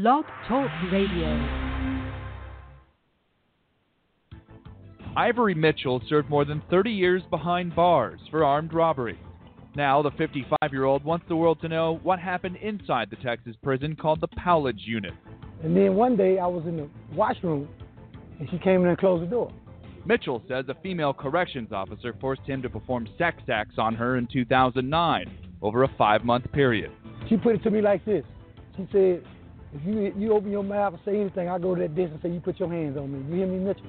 Blog Talk Radio. Ivory Mitchell served more than 30 years behind bars for armed robbery. Now, the 55 year old wants the world to know what happened inside the Texas prison called the Powledge Unit. And then one day I was in the washroom and she came in and closed the door. Mitchell says a female corrections officer forced him to perform sex acts on her in 2009 over a five month period. She put it to me like this. She said, if you you open your mouth and say anything, I'll go to that desk and say, you put your hands on me. You hear me, Mitchell?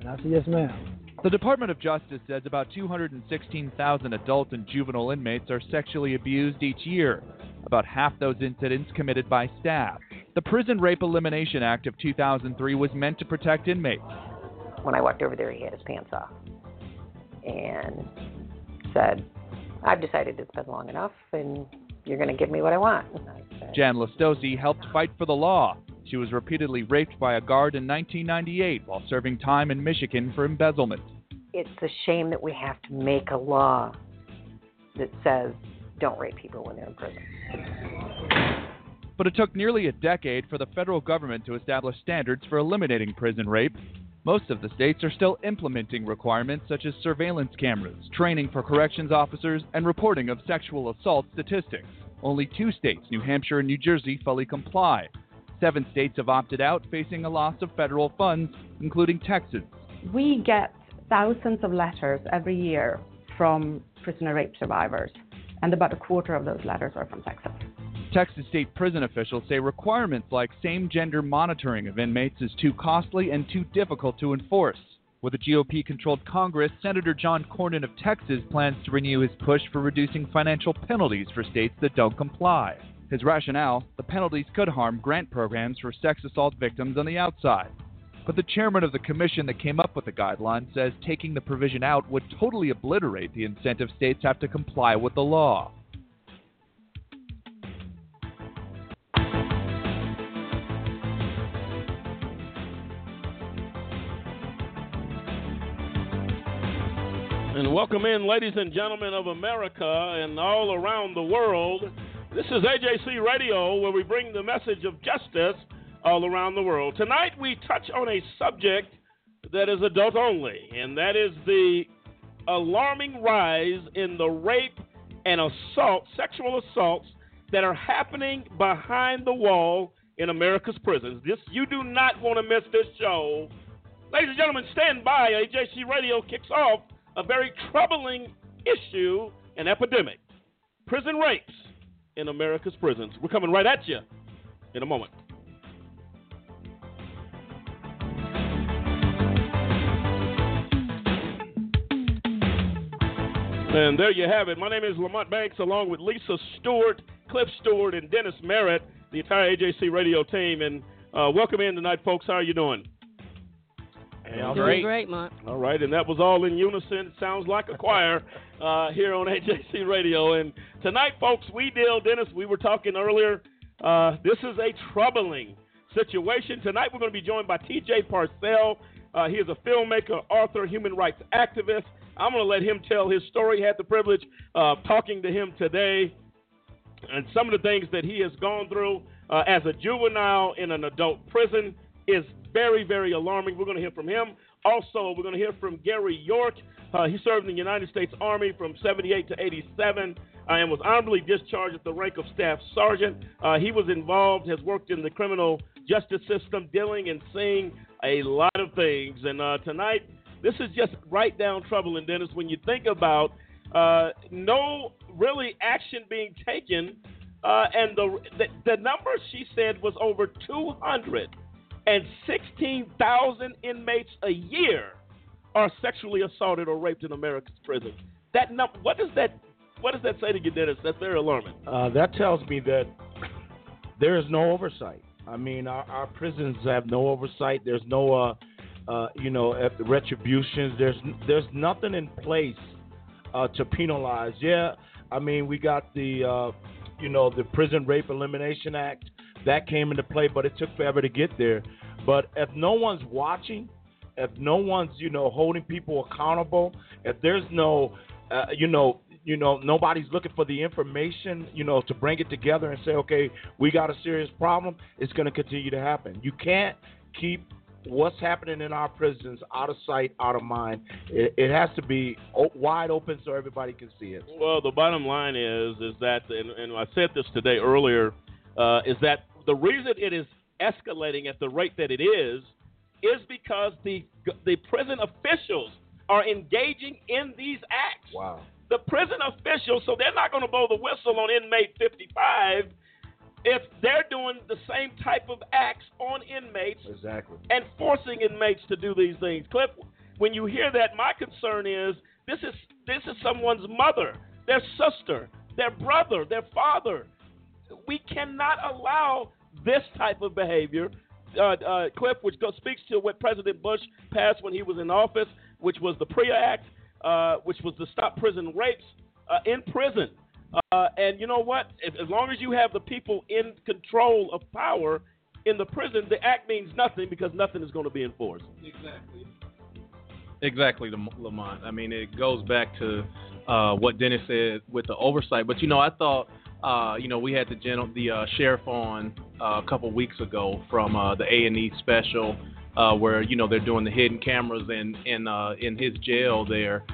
And I said, yes, ma'am. The Department of Justice says about 216,000 adult and juvenile inmates are sexually abused each year, about half those incidents committed by staff. The Prison Rape Elimination Act of 2003 was meant to protect inmates. When I walked over there, he had his pants off and said, I've decided it's been long enough, and you're going to give me what I want. Jan Lastocy helped fight for the law. She was repeatedly raped by a guard in 1998 while serving time in Michigan for embezzlement. It's a shame that we have to make a law that says don't rape people when they're in prison. But it took nearly a decade for the federal government to establish standards for eliminating prison rape. Most of the states are still implementing requirements such as surveillance cameras, training for corrections officers, and reporting of sexual assault statistics. Only two states, New Hampshire and New Jersey, fully comply. Seven states have opted out, facing a loss of federal funds, including Texas. We get thousands of letters every year from prisoner rape survivors, and about a quarter of those letters are from Texas. Texas state prison officials say requirements like same gender monitoring of inmates is too costly and too difficult to enforce. With a GOP controlled Congress, Senator John Cornyn of Texas plans to renew his push for reducing financial penalties for states that don't comply. His rationale the penalties could harm grant programs for sex assault victims on the outside. But the chairman of the commission that came up with the guideline says taking the provision out would totally obliterate the incentive states have to comply with the law. And welcome in, ladies and gentlemen of America and all around the world. This is AJC Radio, where we bring the message of justice all around the world. Tonight, we touch on a subject that is adult only, and that is the alarming rise in the rape and assault, sexual assaults that are happening behind the wall in America's prisons. This you do not want to miss this show. Ladies and gentlemen, stand by. AJC Radio kicks off a very troubling issue and epidemic prison rapes in America's prisons. We're coming right at you in a moment. And there you have it. My name is Lamont Banks, along with Lisa Stewart, Cliff Stewart, and Dennis Merritt, the entire AJC radio team. And uh, welcome in tonight, folks. How are you doing? All Doing great, Mont. All right, and that was all in unison. Sounds like a choir uh, here on AJC Radio. And tonight, folks, we deal, Dennis, we were talking earlier. Uh, this is a troubling situation. Tonight, we're going to be joined by TJ Parsell. Uh, he is a filmmaker, author, human rights activist. I'm going to let him tell his story. Had the privilege of talking to him today and some of the things that he has gone through uh, as a juvenile in an adult prison is very, very alarming. We're going to hear from him. Also, we're going to hear from Gary York. Uh, he served in the United States Army from 78 to 87 uh, and was honorably discharged at the rank of staff sergeant. Uh, he was involved, has worked in the criminal justice system, dealing and seeing a lot of things. And uh, tonight, this is just right down trouble. troubling, Dennis, when you think about uh, no really action being taken. Uh, and the, the the number she said was over 200 and 16,000 inmates a year are sexually assaulted or raped in America's prisons. That number, what does that what does that say to you, Dennis? That's very alarming. Uh, that tells me that there is no oversight. I mean, our, our prisons have no oversight. There's no, uh, uh, you know, retributions. There's there's nothing in place uh, to penalize. Yeah, I mean, we got the, uh, you know, the Prison Rape Elimination Act that came into play, but it took forever to get there. But if no one's watching, if no one's you know holding people accountable, if there's no uh, you know you know, nobody's looking for the information, you know, to bring it together and say, okay, we got a serious problem. It's going to continue to happen. You can't keep what's happening in our prisons out of sight, out of mind. It, it has to be wide open so everybody can see it. Well, the bottom line is is that, and, and I said this today earlier, uh, is that the reason it is escalating at the rate that it is is because the the prison officials are engaging in these acts. Wow. The prison officials, so they're not going to blow the whistle on inmate 55 if they're doing the same type of acts on inmates exactly. and forcing inmates to do these things. Cliff, when you hear that, my concern is this is this is someone's mother, their sister, their brother, their father. We cannot allow this type of behavior. Uh, uh, Cliff, which goes, speaks to what President Bush passed when he was in office, which was the PREA Act, uh, which was to stop prison rapes uh, in prison. Uh, and you know what? If, as long as you have the people in control of power in the prison, the act means nothing because nothing is going to be enforced. Exactly. Exactly, Lamont. I mean, it goes back to uh, what Dennis said with the oversight. But you know, I thought, uh, you know, we had the general, the uh, sheriff on uh, a couple weeks ago from uh, the A and E special, uh, where you know they're doing the hidden cameras in in in his jail there,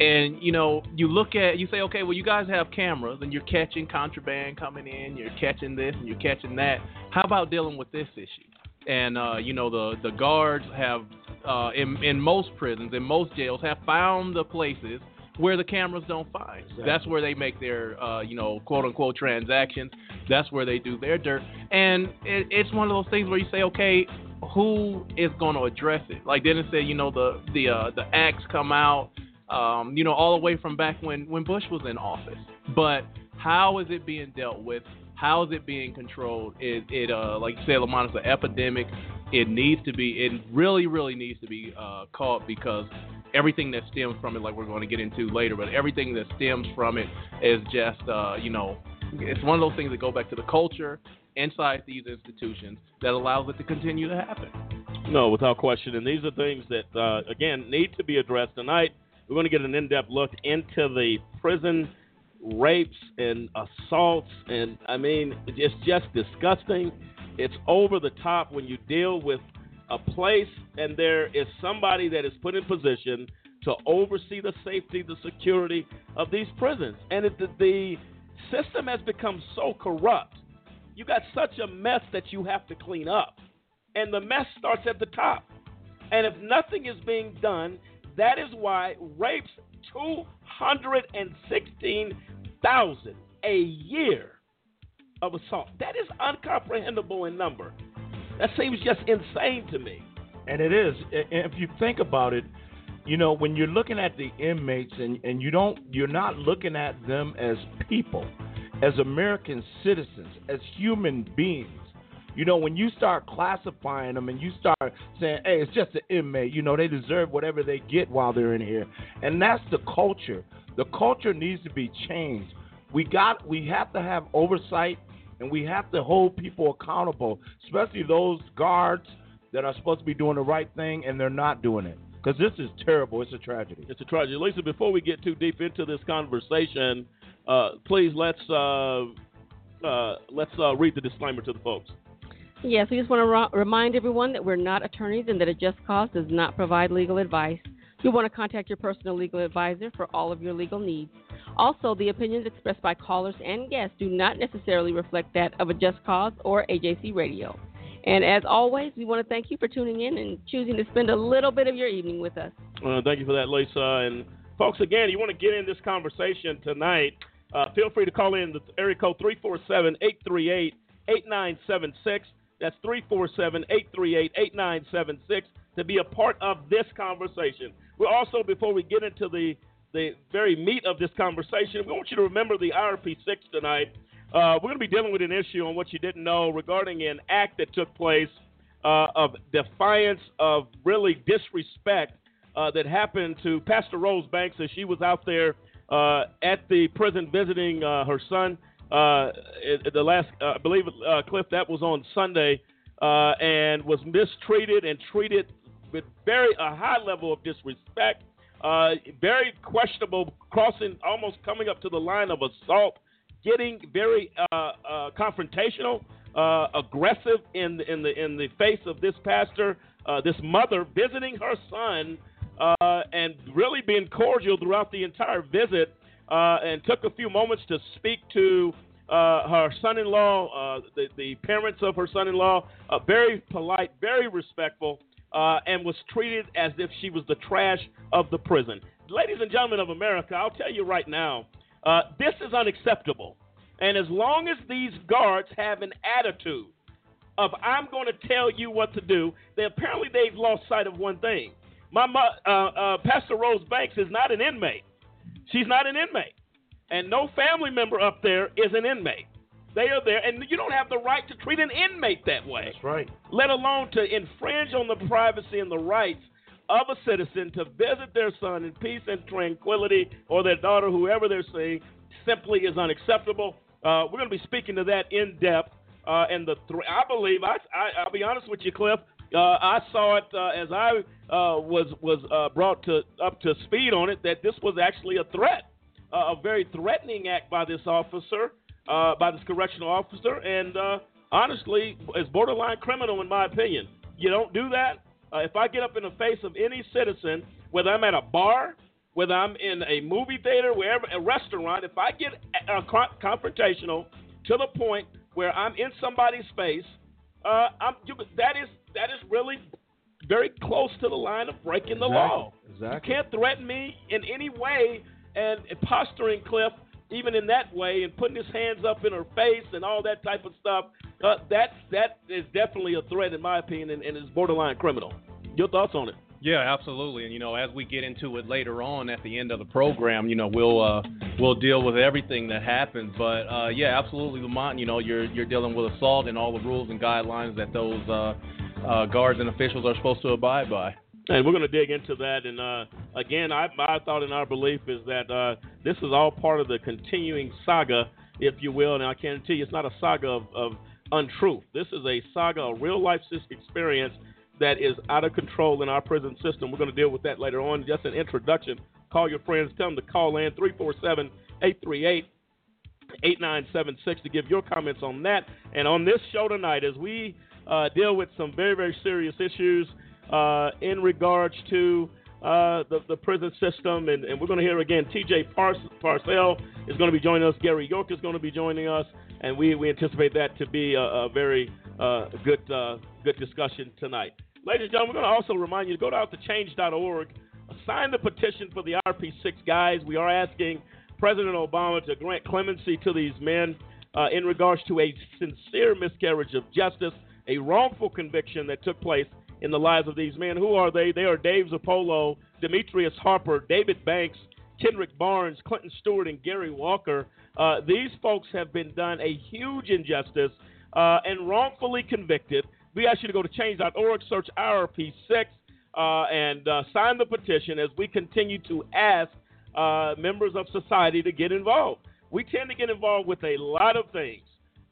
and you know, you look at you say, okay, well, you guys have cameras and you're catching contraband coming in, you're catching this and you're catching that. How about dealing with this issue? And uh, you know, the the guards have uh, in in most prisons, in most jails, have found the places where the cameras don't find. Exactly. That's where they make their, uh, you know, quote unquote transactions. That's where they do their dirt. And it, it's one of those things where you say, okay, who is going to address it? Like Dennis said, you know, the the uh, the acts come out um, you know, all the way from back when, when Bush was in office. But how is it being dealt with? How is it being controlled? It, it uh, like you said, Lamont, is an epidemic. It needs to be, it really, really needs to be uh, caught because everything that stems from it, like we're going to get into later, but everything that stems from it is just, uh, you know, it's one of those things that go back to the culture inside these institutions that allows it to continue to happen. No, without question. And these are things that, uh, again, need to be addressed tonight. We're going to get an in depth look into the prison rapes and assaults. And I mean, it's just disgusting. It's over the top when you deal with a place and there is somebody that is put in position to oversee the safety, the security of these prisons. And it, the, the system has become so corrupt. You got such a mess that you have to clean up. And the mess starts at the top. And if nothing is being done, that is why rapes 216,000 a year of assault. That is uncomprehendable in number. That seems just insane to me. And it is. If you think about it, you know, when you're looking at the inmates and, and you don't you're not looking at them as people, as American citizens, as human beings. You know, when you start classifying them and you start saying, hey, it's just an inmate, you know, they deserve whatever they get while they're in here. And that's the culture. The culture needs to be changed. We got we have to have oversight and we have to hold people accountable, especially those guards that are supposed to be doing the right thing and they're not doing it. Because this is terrible. It's a tragedy. It's a tragedy. Lisa, before we get too deep into this conversation, uh, please let's uh, uh, let's uh, read the disclaimer to the folks. Yes, we just want to ro- remind everyone that we're not attorneys and that a just cause does not provide legal advice. You want to contact your personal legal advisor for all of your legal needs. Also, the opinions expressed by callers and guests do not necessarily reflect that of a just cause or AJC radio. And as always, we want to thank you for tuning in and choosing to spend a little bit of your evening with us. Uh, thank you for that, Lisa. And folks, again, you want to get in this conversation tonight, uh, feel free to call in the area code 347 838 8976. That's 347 838 8976 to be a part of this conversation. We're also, before we get into the, the very meat of this conversation, we want you to remember the IRP 6 tonight. Uh, we're going to be dealing with an issue on what you didn't know regarding an act that took place uh, of defiance, of really disrespect uh, that happened to Pastor Rose Banks as she was out there uh, at the prison visiting uh, her son uh, the last, uh, I believe, uh, Cliff, that was on Sunday, uh, and was mistreated and treated with very a high level of disrespect. Very questionable, crossing, almost coming up to the line of assault, getting very confrontational, uh, aggressive in in the in the face of this pastor, uh, this mother visiting her son, uh, and really being cordial throughout the entire visit, and took a few moments to speak to. her son-in-law, the, the parents of her son-in-law, very polite, very respectful, uh, and was treated as if she was the trash of the prison. Ladies and gentlemen of America, I'll tell you right now, uh, this is unacceptable. And as long as these guards have an attitude of I'm going to tell you what to do, they apparently they've lost sight of one thing. My uh, uh, Pastor Rose Banks is not an inmate. She's not an inmate, and no family member up there is an inmate. They are there, and you don't have the right to treat an inmate that way. That's right. Let alone to infringe on the privacy and the rights of a citizen to visit their son in peace and tranquility, or their daughter, whoever they're seeing, simply is unacceptable. Uh, we're going to be speaking to that in depth. Uh, and the th- I believe I, I will be honest with you, Cliff. Uh, I saw it uh, as I uh, was was uh, brought to up to speed on it that this was actually a threat, a very threatening act by this officer uh, by this correctional officer, and uh, honestly, it's borderline criminal in my opinion. You don't do that. Uh, if I get up in the face of any citizen, whether I'm at a bar, whether I'm in a movie theater, wherever, a restaurant, if I get uh, confrontational to the point where I'm in somebody's face, uh, you, that is that is really very close to the line of breaking the exactly. law. Exactly. You can't threaten me in any way and posturing Cliff even in that way, and putting his hands up in her face and all that type of stuff, uh, that that is definitely a threat in my opinion, and, and is borderline criminal. Your thoughts on it? Yeah, absolutely. And you know, as we get into it later on at the end of the program, you know, we'll uh, we'll deal with everything that happens. But uh, yeah, absolutely, Lamont. You know, you're you're dealing with assault and all the rules and guidelines that those uh, uh, guards and officials are supposed to abide by. And we're going to dig into that. And uh, again, I, my thought and our belief is that uh, this is all part of the continuing saga, if you will. And I can tell you, it's not a saga of, of untruth. This is a saga, a real life experience that is out of control in our prison system. We're going to deal with that later on. Just an introduction. Call your friends, tell them to call in 347 838 8976 to give your comments on that. And on this show tonight, as we uh, deal with some very, very serious issues uh, in regards to uh, the, the prison system. And, and we're going to hear again, TJ Par- Parsell is going to be joining us. Gary York is going to be joining us. And we, we anticipate that to be a, a very uh, good, uh, good discussion tonight. Ladies and gentlemen, we're going to also remind you to go out to change.org, sign the petition for the RP6 guys. We are asking President Obama to grant clemency to these men uh, in regards to a sincere miscarriage of justice, a wrongful conviction that took place in the lives of these men. Who are they? They are Dave Zirpolo, Demetrius Harper, David Banks, Kendrick Barnes, Clinton Stewart, and Gary Walker. Uh, these folks have been done a huge injustice uh, and wrongfully convicted. We ask you to go to change.org, search IRP6, uh, and uh, sign the petition as we continue to ask uh, members of society to get involved. We tend to get involved with a lot of things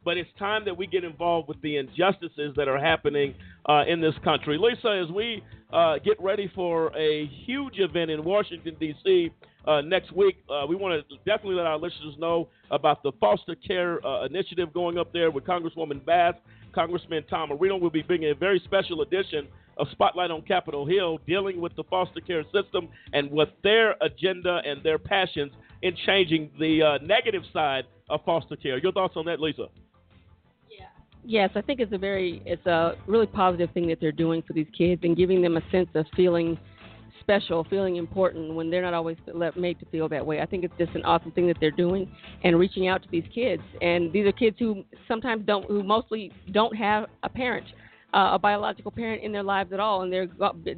but it's time that we get involved with the injustices that are happening uh, in this country. Lisa, as we uh, get ready for a huge event in Washington, D.C. Uh, next week, uh, we want to definitely let our listeners know about the foster care uh, initiative going up there with Congresswoman Bass. Congressman Tom Marino will be bringing a very special edition of Spotlight on Capitol Hill dealing with the foster care system and what their agenda and their passions in changing the uh, negative side of foster care. Your thoughts on that, Lisa? Yes, I think it's a very it's a really positive thing that they're doing for these kids and giving them a sense of feeling special, feeling important when they're not always made to feel that way. I think it's just an awesome thing that they're doing and reaching out to these kids. And these are kids who sometimes don't, who mostly don't have a parent, uh, a biological parent in their lives at all, and they're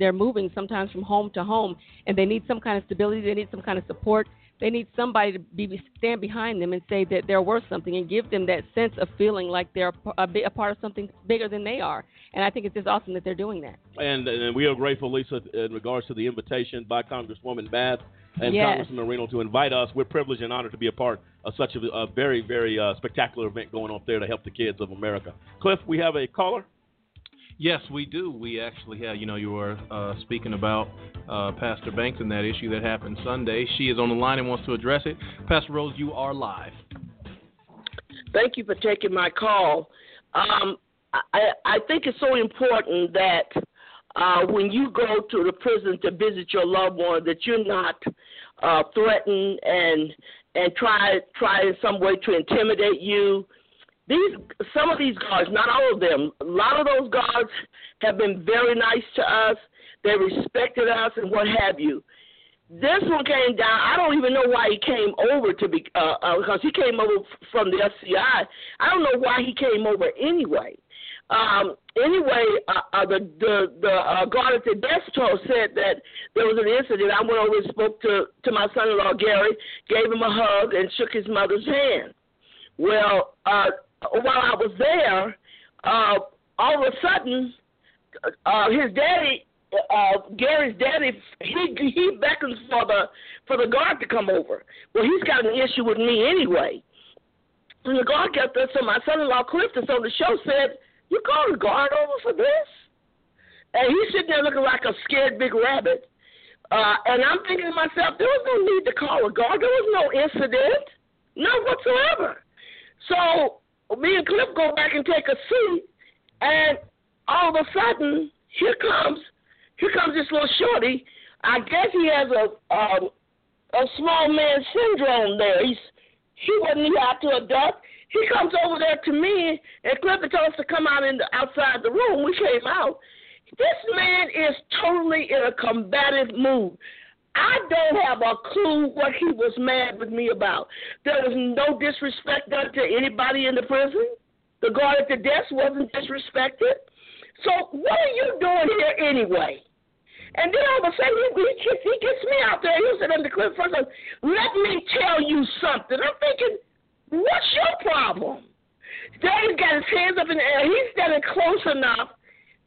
they're moving sometimes from home to home, and they need some kind of stability. They need some kind of support they need somebody to be stand behind them and say that they're worth something and give them that sense of feeling like they're a, a part of something bigger than they are. And I think it's just awesome that they're doing that. And, and we are grateful, Lisa, in regards to the invitation by Congresswoman Bass and yes. Congressman Marino to invite us. We're privileged and honored to be a part of such a, a very, very uh, spectacular event going on there to help the kids of America. Cliff, we have a caller. Yes, we do. We actually have, you know, you were uh, speaking about uh, Pastor Banks and that issue that happened Sunday. She is on the line and wants to address it. Pastor Rose, you are live. Thank you for taking my call. Um, I, I think it's so important that uh, when you go to the prison to visit your loved one, that you're not uh, threatened and and try try in some way to intimidate you. These some of these guards, not all of them, a lot of those guards have been very nice to us. They respected us and what have you. This one came down. I don't even know why he came over to be uh, uh, because he came over from the FCI. I don't know why he came over anyway. Um, anyway, uh, uh, the the the uh, guard at the desk told said that there was an incident. I went over and spoke to to my son-in-law Gary, gave him a hug, and shook his mother's hand. Well, uh, while I was there, uh, all of a sudden, uh, his daddy, uh, Gary's daddy, he he beckons for the for the guard to come over. Well, he's got an issue with me anyway. And the guard got there, so my son-in-law Clifton on the show said you call the guard over for this? And he's sitting there looking like a scared big rabbit. Uh, and I'm thinking to myself, there was no need to call a guard. There was no incident, none whatsoever. So me and Cliff go back and take a seat, and all of a sudden, here comes here comes this little shorty. I guess he has a um, a small man syndrome there. He's he wasn't even out to a duck. He comes over there to me, and Clifford told us to come out in the, outside the room. We came out. This man is totally in a combative mood. I don't have a clue what he was mad with me about. There was no disrespect done to anybody in the prison. The guard at the desk wasn't disrespected. So what are you doing here anyway? And then all of a sudden he, he, he gets me out there. He said under Cliff first, let me tell you something. I'm thinking, What's your problem? Daddy's got his hands up in the air. He's standing close enough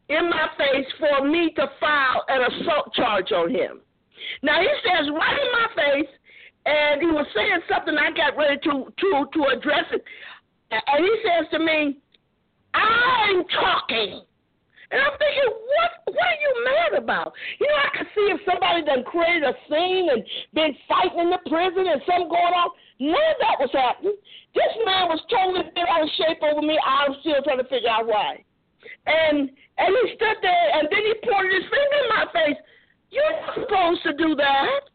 in my face for me to file an assault charge on him. Now he stands right in my face, and he was saying something. I got ready to to to address it, and he says to me, "I'm talking." And I'm thinking, what what are you mad about? You know, I could see if somebody done created a scene and been fighting in the prison and something going on. None of that was happening. This man was totally bent out of shape over me. I'm still trying to figure out why. And and he stood there and then he pointed his finger in my face. You're not supposed to do that.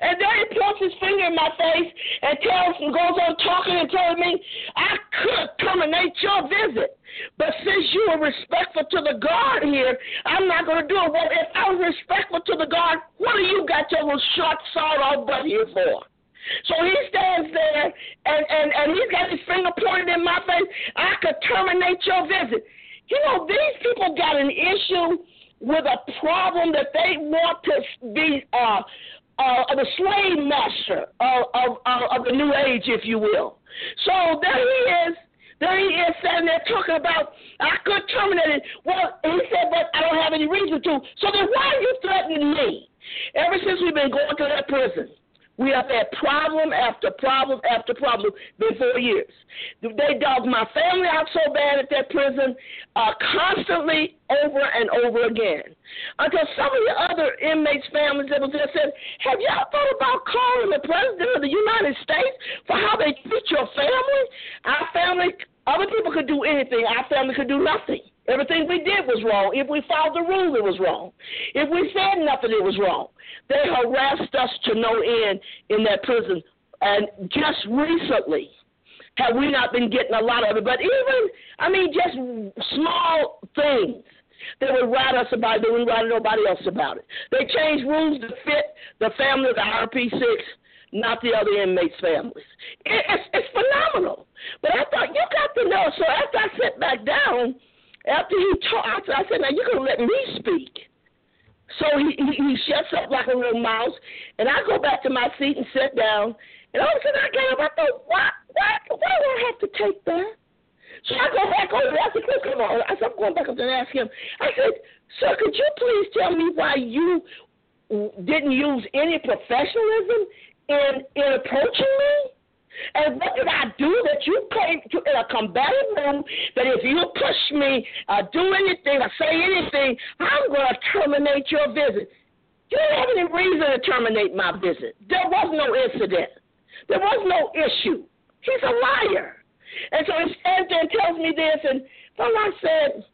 And then he points his finger in my face and tells and goes on talking and telling me I could terminate your visit. But since you are respectful to the guard here, I'm not going to do it. Well, if I was respectful to the guard, what do you got your little short, sawed off butt here for? So he stands there and, and, and he's got his finger pointed in my face. I could terminate your visit. You know, these people got an issue with a problem that they want to be uh, uh, the slave master of, of, of the new age, if you will. So there he is. There he is standing there talking about, I could terminate it. Well, he said, but I don't have any reason to. So then why are you threatening me? Ever since we've been going to that prison, we have had problem after problem after problem been four years. They dug my family out so bad at that prison, uh, constantly over and over again. Until some of the other inmates' families that was there said, Have y'all thought about calling the President of the United States for how they treat your family? Our family, other people could do anything, our family could do nothing. Everything we did was wrong. If we followed the rules, it was wrong. If we said nothing, it was wrong. They harassed us to no end in that prison. And just recently, have we not been getting a lot of it? But even, I mean, just small things. They would write us about it. They wouldn't write nobody else about it. They changed rules to fit the family of the RP 6 not the other inmates' families. It, it's, it's phenomenal. But I thought, you got to know. So after I sit back down, after he talked, I said, now you're going to let me speak. So he, he, he shuts up like a little mouse, and I go back to my seat and sit down. And all of a sudden I get up. I thought, why, why, why do I have to take that? So I go back over there. I said, come on. I said, I'm going back up there and ask him. I said, sir, could you please tell me why you didn't use any professionalism in, in approaching me? And what did I do that you came to in a combative room that if you push me, uh, do anything, or say anything, I'm going to terminate your visit? You don't have any reason to terminate my visit. There was no incident. There was no issue. He's a liar. And so he stands there and tells me this, and well, I said,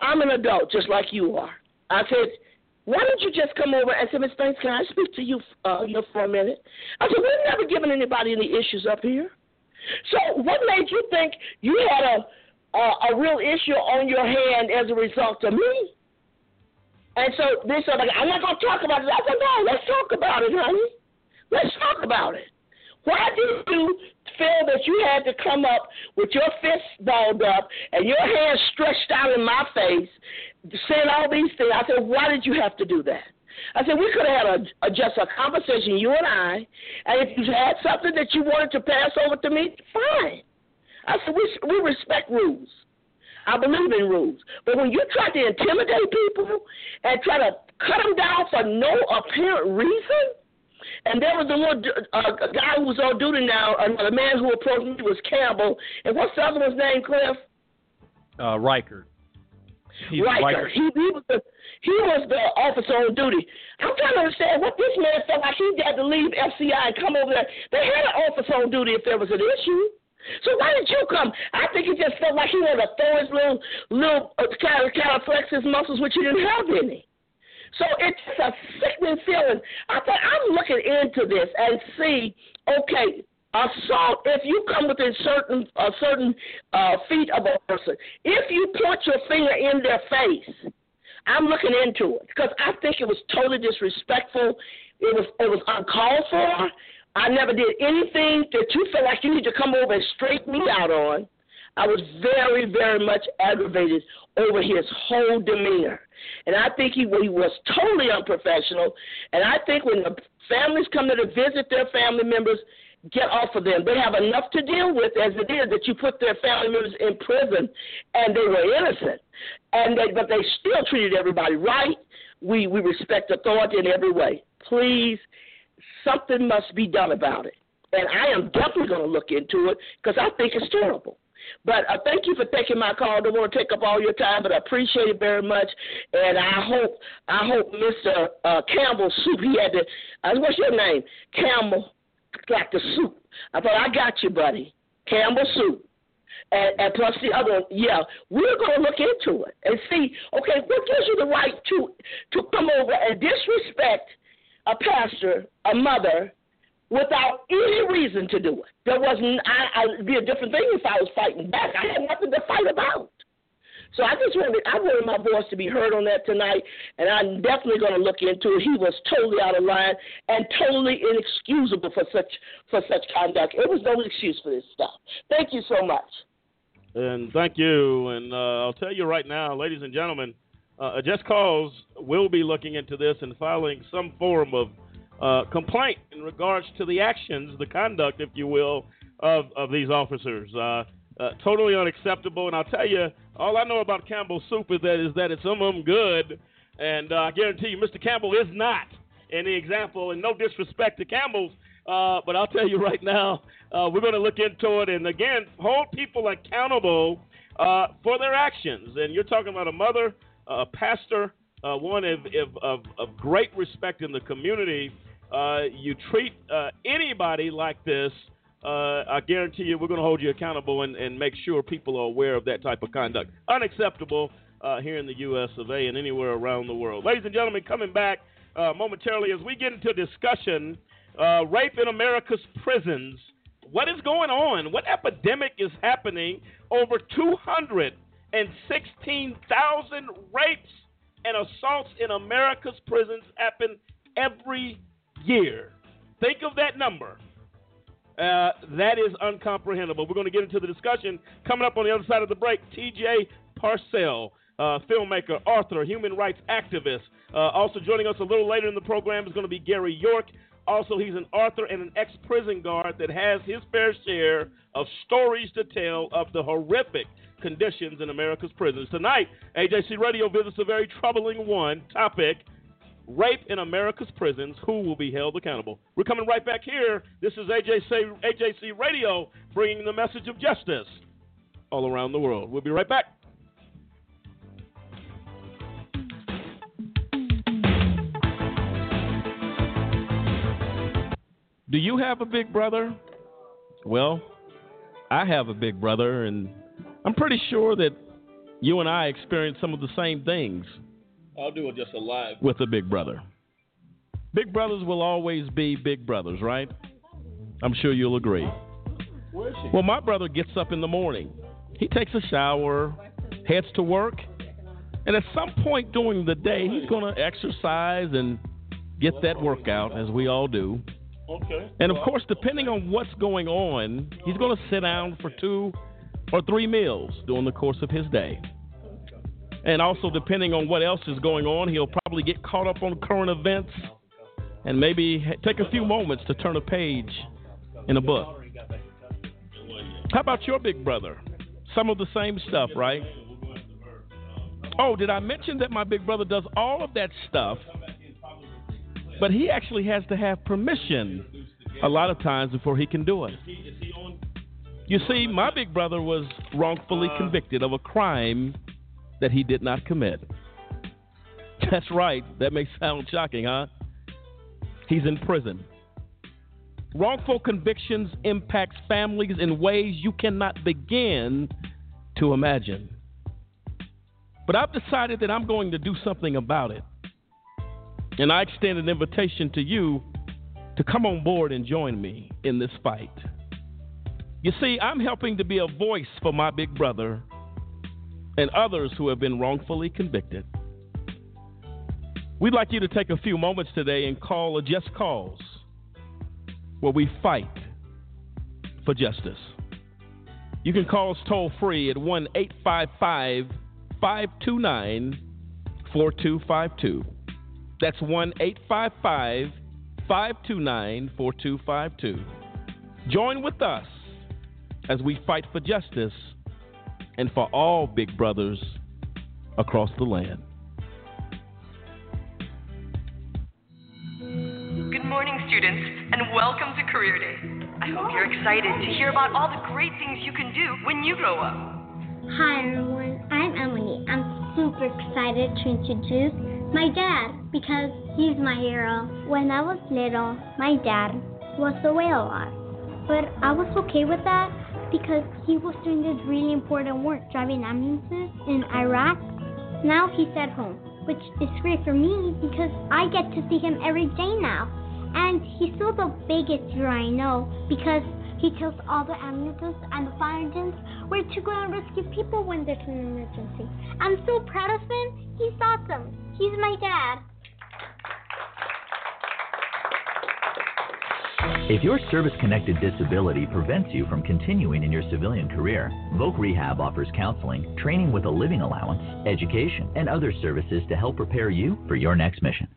I'm an adult just like you are. I said, why don't you just come over and say, Miss Banks, can I speak to you, uh, for a minute? I said, we've never given anybody any issues up here. So what made you think you had a a, a real issue on your hand as a result of me? And so they said, like, I'm not going to talk about it. I said, no, let's talk about it, honey. Let's talk about it. Why did you feel that you had to come up with your fists balled up and your hands stretched out in my face, saying all these things? I said, why did you have to do that? I said, we could have had a, a, just a conversation, you and I, and if you had something that you wanted to pass over to me, fine. I said, we, we respect rules. I believe in rules. But when you try to intimidate people and try to cut them down for no apparent reason, and there was a little uh, guy who was on duty now, another man who approached me was Campbell. And what's the other one's name, Cliff? Uh, Riker. He's Riker. He, he was the he was the officer on duty. I'm trying to understand what this man felt like he had to leave FCI and come over there. They had an officer on duty if there was an issue. So why did you come? I think he just felt like he wanted to throw his little little uh, kind of kind of flex his muscles, which he didn't have any. So it's a sickening feeling. I thought I'm looking into this and see, okay, assault if you come within certain a certain uh, feet of a person. If you point your finger in their face, I'm looking into it because I think it was totally disrespectful. It was it was uncalled for. I never did anything that you feel like you need to come over and straighten me out on. I was very, very much aggravated over his whole demeanor. And I think he, he was totally unprofessional. And I think when the families come to visit their family members, get off of them. They have enough to deal with as it is that you put their family members in prison and they were innocent. And they, but they still treated everybody right. We, we respect authority in every way. Please, something must be done about it. And I am definitely going to look into it because I think it's terrible. But uh, thank you for taking my call. Don't want to take up all your time, but I appreciate it very much. And I hope I hope Mr. Uh, Campbell Soup. He had to. Uh, what's your name? Campbell, like the soup. I thought I got you, buddy. Campbell Soup. And, and plus the other one, yeah, we're going to look into it and see. Okay, what gives you the right to to come over and disrespect a pastor, a mother, without any reason to do it. There wasn't. I, I'd be a different thing if I was fighting back. I had nothing to fight about. So I just wanted, I wanted my voice to be heard on that tonight, and I'm definitely going to look into it. He was totally out of line and totally inexcusable for such for such conduct. It was no excuse for this stuff. Thank you so much. And thank you. And uh, I'll tell you right now, ladies and gentlemen, uh, Just Cause will be looking into this and filing some form of uh, complaint in regards to the actions, the conduct, if you will, of, of these officers. Uh, uh, totally unacceptable. And I'll tell you, all I know about Campbell soup is that is that it's some of them good, and uh, I guarantee you, Mr. Campbell is not any example. And no disrespect to Campbell's, uh, but I'll tell you right now, uh, we're going to look into it and again hold people accountable uh, for their actions. And you're talking about a mother, a pastor, one of, of, of great respect in the community uh, you treat uh, anybody like this, uh, I guarantee you we're going to hold you accountable and, and, make sure people are aware of that type of conduct. Unacceptable uh, here in the U.S. of A. and anywhere around the world. Ladies and gentlemen, coming back uh, momentarily as we get into discussion rape in America's prisons. What is going on? What epidemic is happening? Over 216,000 rapes and assaults in America's prisons happen every year. Think of that number. Uh, that is uncomprehendable. We're going to get into the discussion coming up on the other side of the break. TJ Parsell, uh, filmmaker, author, human rights activist. Uh, also joining us a little later in the program is going to be Gary York. Also, he's an author and an ex prison guard that has his fair share of stories to tell of the horrific conditions in America's prisons. Tonight, AJC Radio visits a very troubling one topic rape in America's prisons. Who will be held accountable? We're coming right back here. This is AJC, AJC Radio bringing the message of justice all around the world. We'll be right back. Do you have a big brother? Well, I have a big brother, and I'm pretty sure that you and I experience some of the same things I'll do it just a live. with a big brother. Big brothers will always be big brothers, right? I'm sure you'll agree. Where is she? Well, my brother gets up in the morning. He takes a shower, heads to work, and at some point during the day, he's going to exercise and get that workout, as we all do. Okay. And of course, depending on what's going on, he's going to sit down for two or three meals during the course of his day. And also, depending on what else is going on, he'll probably get caught up on current events and maybe take a few moments to turn a page in a book. How about your big brother? Some of the same stuff, right? Oh, did I mention that my big brother does all of that stuff, but he actually has to have permission a lot of times before he can do it? You see, my big brother was wrongfully uh. convicted of a crime that he did not commit. That's right. That may sound shocking, huh? He's in prison. Wrongful convictions impacts families in ways you cannot begin to imagine. But I've decided that I'm going to do something about it. And I extend an invitation to you to come on board and join me in this fight. You see, I'm helping to be a voice for my big brother and others who have been wrongfully convicted. We'd like you to take a few moments today and call a Just Cause where we fight for justice. You can call us toll free at 1 855 529 4252. That's 1 855 529 4252. Join with us as we fight for justice and for all big brothers across the land. Good morning, students, and welcome to Career Day. I hope you're excited to hear about all the great things you can do when you grow up. Hi everyone, I'm Emily. I'm super excited to introduce my dad because he's my hero. When I was little, my dad was away a lot, but I was okay with that because he was doing this really important work driving ambulances in Iraq. Now he's at home, which is great for me because I get to see him every day now. And he's still the biggest hero I know because he tells all the ambulances and the fire engines where to go and rescue people when there's an emergency. I'm so proud of him. He's awesome. He's my dad. If your service connected disability prevents you from continuing in your civilian career, Voc Rehab offers counseling, training with a living allowance, education, and other services to help prepare you for your next mission.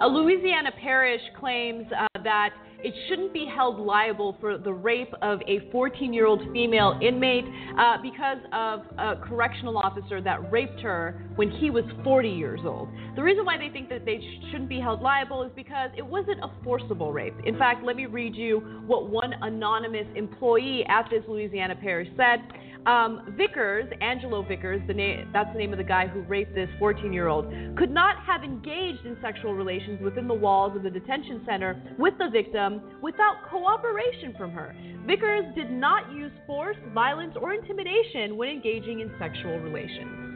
A Louisiana parish claims uh, that it shouldn't be held liable for the rape of a 14 year old female inmate uh, because of a correctional officer that raped her when he was 40 years old. The reason why they think that they sh- shouldn't be held liable is because it wasn't a forcible rape. In fact, let me read you what one anonymous employee at this Louisiana parish said. Um, Vickers, Angelo Vickers, the na- that's the name of the guy who raped this 14 year old, could not have engaged in sexual relations within the walls of the detention center with the victim without cooperation from her. Vickers did not use force, violence, or intimidation when engaging in sexual relations.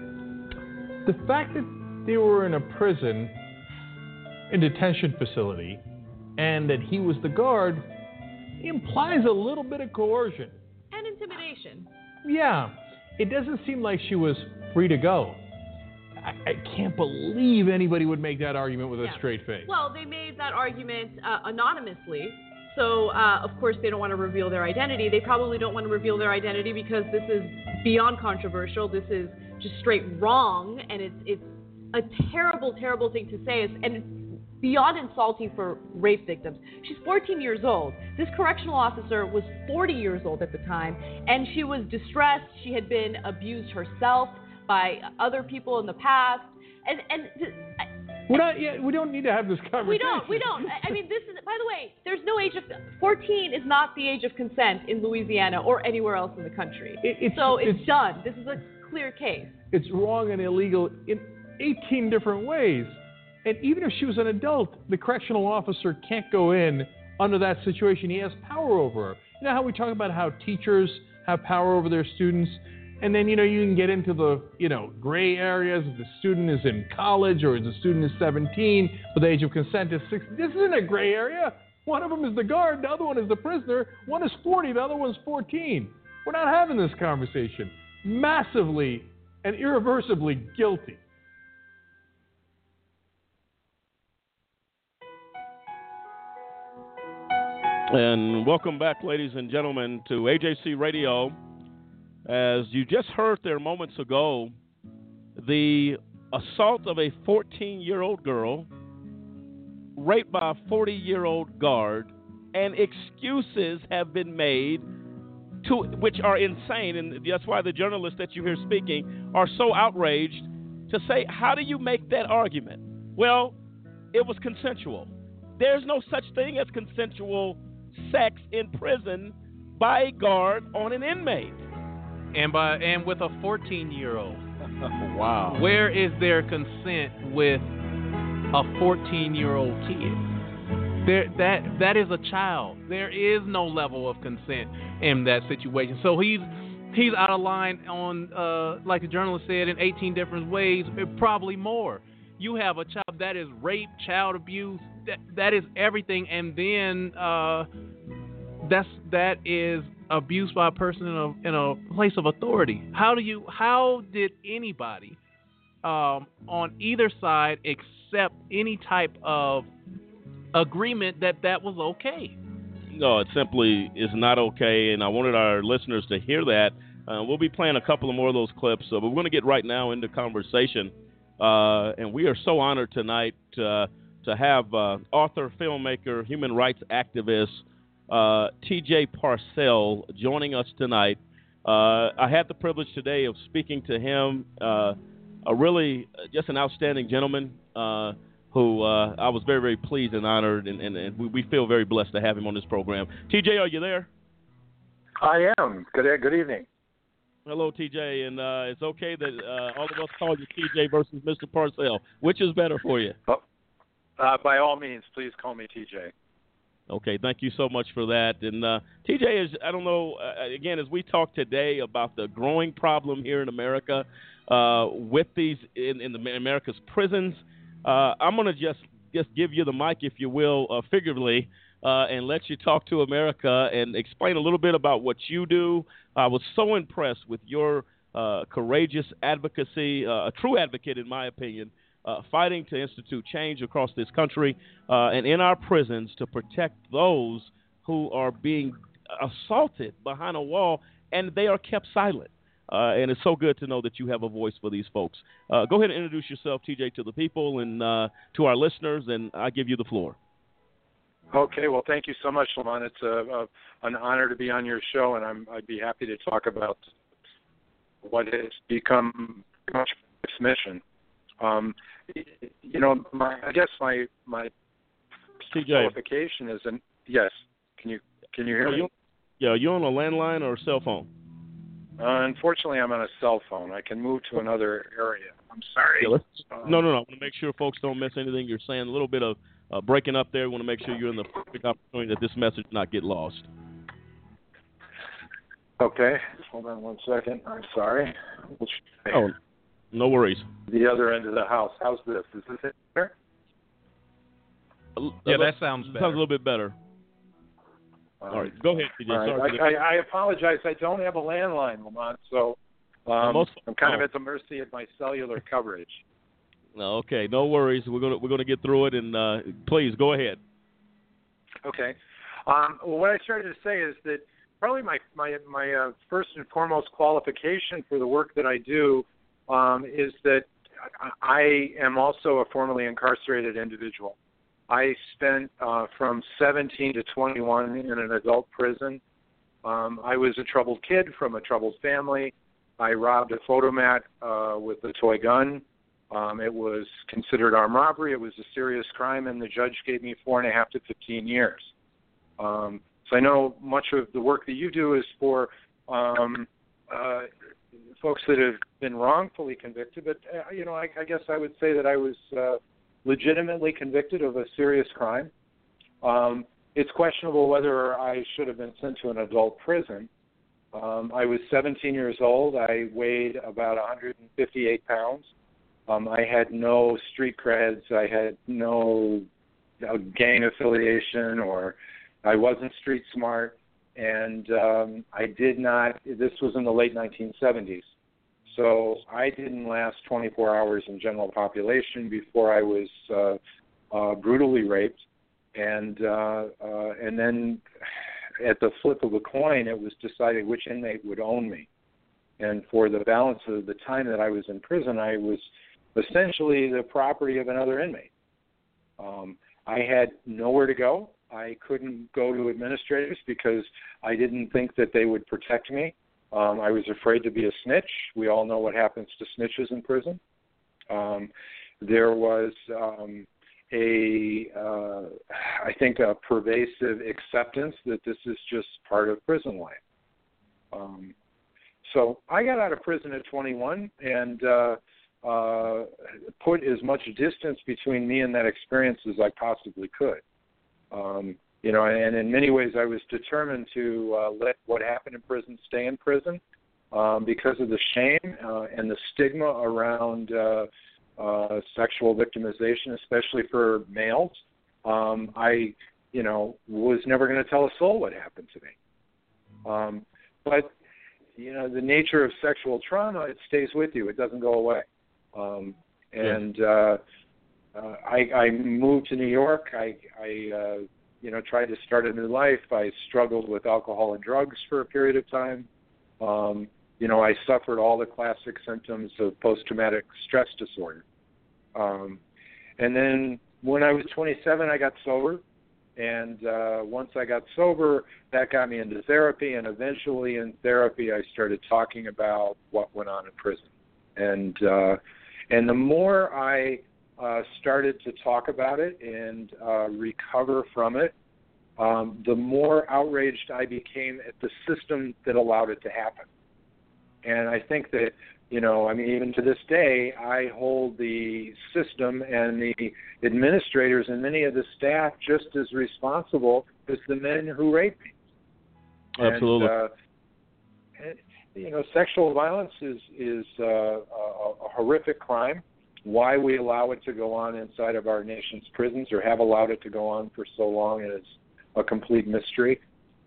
The fact that they were in a prison, a detention facility, and that he was the guard implies a little bit of coercion. And intimidation. Yeah, it doesn't seem like she was free to go. I, I can't believe anybody would make that argument with a straight face. Well, they made that argument uh, anonymously. So, uh, of course, they don't want to reveal their identity. They probably don't want to reveal their identity because this is beyond controversial. This is just straight wrong, and it's it's a terrible, terrible thing to say. It's, and it's beyond insulting for rape victims. She's 14 years old. This correctional officer was 40 years old at the time, and she was distressed. She had been abused herself by other people in the past. and and We're not. Yeah, we don't need to have this conversation. we don't. We don't. I I mean, this is. By the way, there's no age of 14 is not the age of consent in Louisiana or anywhere else in the country. It- it's- so it's, it's- done. This is a clear case. It's wrong and illegal in 18 different ways. And even if she was an adult, the correctional officer can't go in under that situation. He has power over her. You know how we talk about how teachers have power over their students? And then, you know, you can get into the, you know, gray areas if the student is in college or the student is 17, but the age of consent is 16. This isn't a gray area. One of them is the guard, the other one is the prisoner. One is 40, the other one's 14. We're not having this conversation. Massively and irreversibly guilty. And welcome back, ladies and gentlemen, to AJC Radio. As you just heard there moments ago, the assault of a 14 year old girl, raped by a 40 year old guard, and excuses have been made to which are insane, and that's why the journalists that you hear speaking are so outraged to say, how do you make that argument? Well, it was consensual. There's no such thing as consensual sex in prison by a guard on an inmate. and by and with a 14 year old. wow. Where is their consent with a 14 year old kid? There, that that is a child. There is no level of consent in that situation. So he's he's out of line on, uh, like the journalist said, in 18 different ways, probably more. You have a child that is rape, child abuse. That that is everything, and then uh, that's that is abuse by a person in a in a place of authority. How do you how did anybody um, on either side accept any type of agreement that that was okay? No, it simply is not okay, and I wanted our listeners to hear that. Uh, we'll be playing a couple of more of those clips, so, but we're going to get right now into conversation. Uh, and we are so honored tonight uh, to have uh, author, filmmaker, human rights activist uh, T.J. Parsell joining us tonight. Uh, I had the privilege today of speaking to him, a really just an outstanding gentleman who I was very, very pleased and honored, and, and, and we, we feel very blessed to have him on this program. TJ, are you there? I am. Good good evening. Hello, TJ, and uh, it's okay that uh, all of us call you TJ versus Mr. Parsell. Which is better for you? Uh, by all means, please call me TJ. Okay, thank you so much for that. And uh, TJ is, I don't know, uh, again, as we talk today about the growing problem here in America uh, with these in, in the America's prisons, uh, I'm going to just just give you the mic, if you will, uh, figuratively, uh, and let you talk to America and explain a little bit about what you do. I was so impressed with your uh, courageous advocacy, uh, a true advocate, in my opinion, uh, fighting to institute change across this country uh, and in our prisons to protect those who are being assaulted behind a wall and they are kept silent. Uh, and it's so good to know that you have a voice for these folks. Uh, go ahead and introduce yourself, TJ, to the people and uh, to our listeners, and I give you the floor. Okay, well, thank you so much, Lamont. It's a, a, an honor to be on your show, and I'm, I'd be happy to talk about what has become much its mission. Um, you know, my I guess my my TJ. qualification is an yes. Can you can you hear me? Yeah, are you on a landline or a cell phone? Uh, unfortunately, I'm on a cell phone. I can move to another area. I'm sorry. Yeah, Um, no, no, no. I want to make sure folks don't miss anything you're saying. A little bit of uh, breaking up there. We want to make sure you're in the perfect opportunity that this message not get lost. Okay, hold on one second. I'm sorry. Oh, no worries. The other end of the house. How's this? Is this it? There? Yeah, that sounds Sounds a little bit better. All right, go ahead, TJ. All right. Sorry I, I, I apologize. I don't have a landline, Lamont, so um, Most- I'm kind of oh. at the mercy of my cellular coverage. Okay, no worries. We're gonna we're gonna get through it, and uh, please go ahead. Okay. Um, well, what I started to say is that probably my my my uh, first and foremost qualification for the work that I do um, is that I am also a formerly incarcerated individual. I spent uh, from 17 to 21 in an adult prison. Um, I was a troubled kid from a troubled family. I robbed a Fotomat uh, with a toy gun. Um, it was considered armed robbery. It was a serious crime, and the judge gave me four and a half to 15 years. Um, so I know much of the work that you do is for um, uh, folks that have been wrongfully convicted. But uh, you know, I, I guess I would say that I was uh, legitimately convicted of a serious crime. Um, it's questionable whether I should have been sent to an adult prison. Um, I was 17 years old. I weighed about 158 pounds. Um, I had no street creds. I had no uh, gang affiliation, or I wasn't street smart. And um, I did not. This was in the late 1970s, so I didn't last 24 hours in general population before I was uh, uh, brutally raped, and uh, uh, and then at the flip of a coin, it was decided which inmate would own me. And for the balance of the time that I was in prison, I was essentially the property of another inmate. Um, I had nowhere to go. I couldn't go to administrators because I didn't think that they would protect me. Um, I was afraid to be a snitch. We all know what happens to snitches in prison. Um, there was um, a, uh, I think, a pervasive acceptance that this is just part of prison life. Um, so I got out of prison at 21 and uh, uh, put as much distance between me and that experience as I possibly could. Um, you know, and in many ways, I was determined to uh, let what happened in prison stay in prison um, because of the shame uh, and the stigma around uh, uh, sexual victimization, especially for males. Um, I, you know, was never going to tell a soul what happened to me. Um, but you know, the nature of sexual trauma, it stays with you. It doesn't go away. Um, and uh, uh, I, I moved to New York. I, I uh, you know, tried to start a new life. I struggled with alcohol and drugs for a period of time. Um, you know, I suffered all the classic symptoms of post-traumatic stress disorder. Um, and then when I was 27, I got sober. And uh, once I got sober, that got me into therapy. And eventually, in therapy, I started talking about what went on in prison. And uh, and the more I uh, started to talk about it and uh, recover from it, um, the more outraged I became at the system that allowed it to happen. And I think that, you know, I mean, even to this day, I hold the system and the administrators and many of the staff just as responsible as the men who raped me. Absolutely. And, uh, you know, sexual violence is is uh, a, a horrific crime why we allow it to go on inside of our nation's prisons or have allowed it to go on for so long is a complete mystery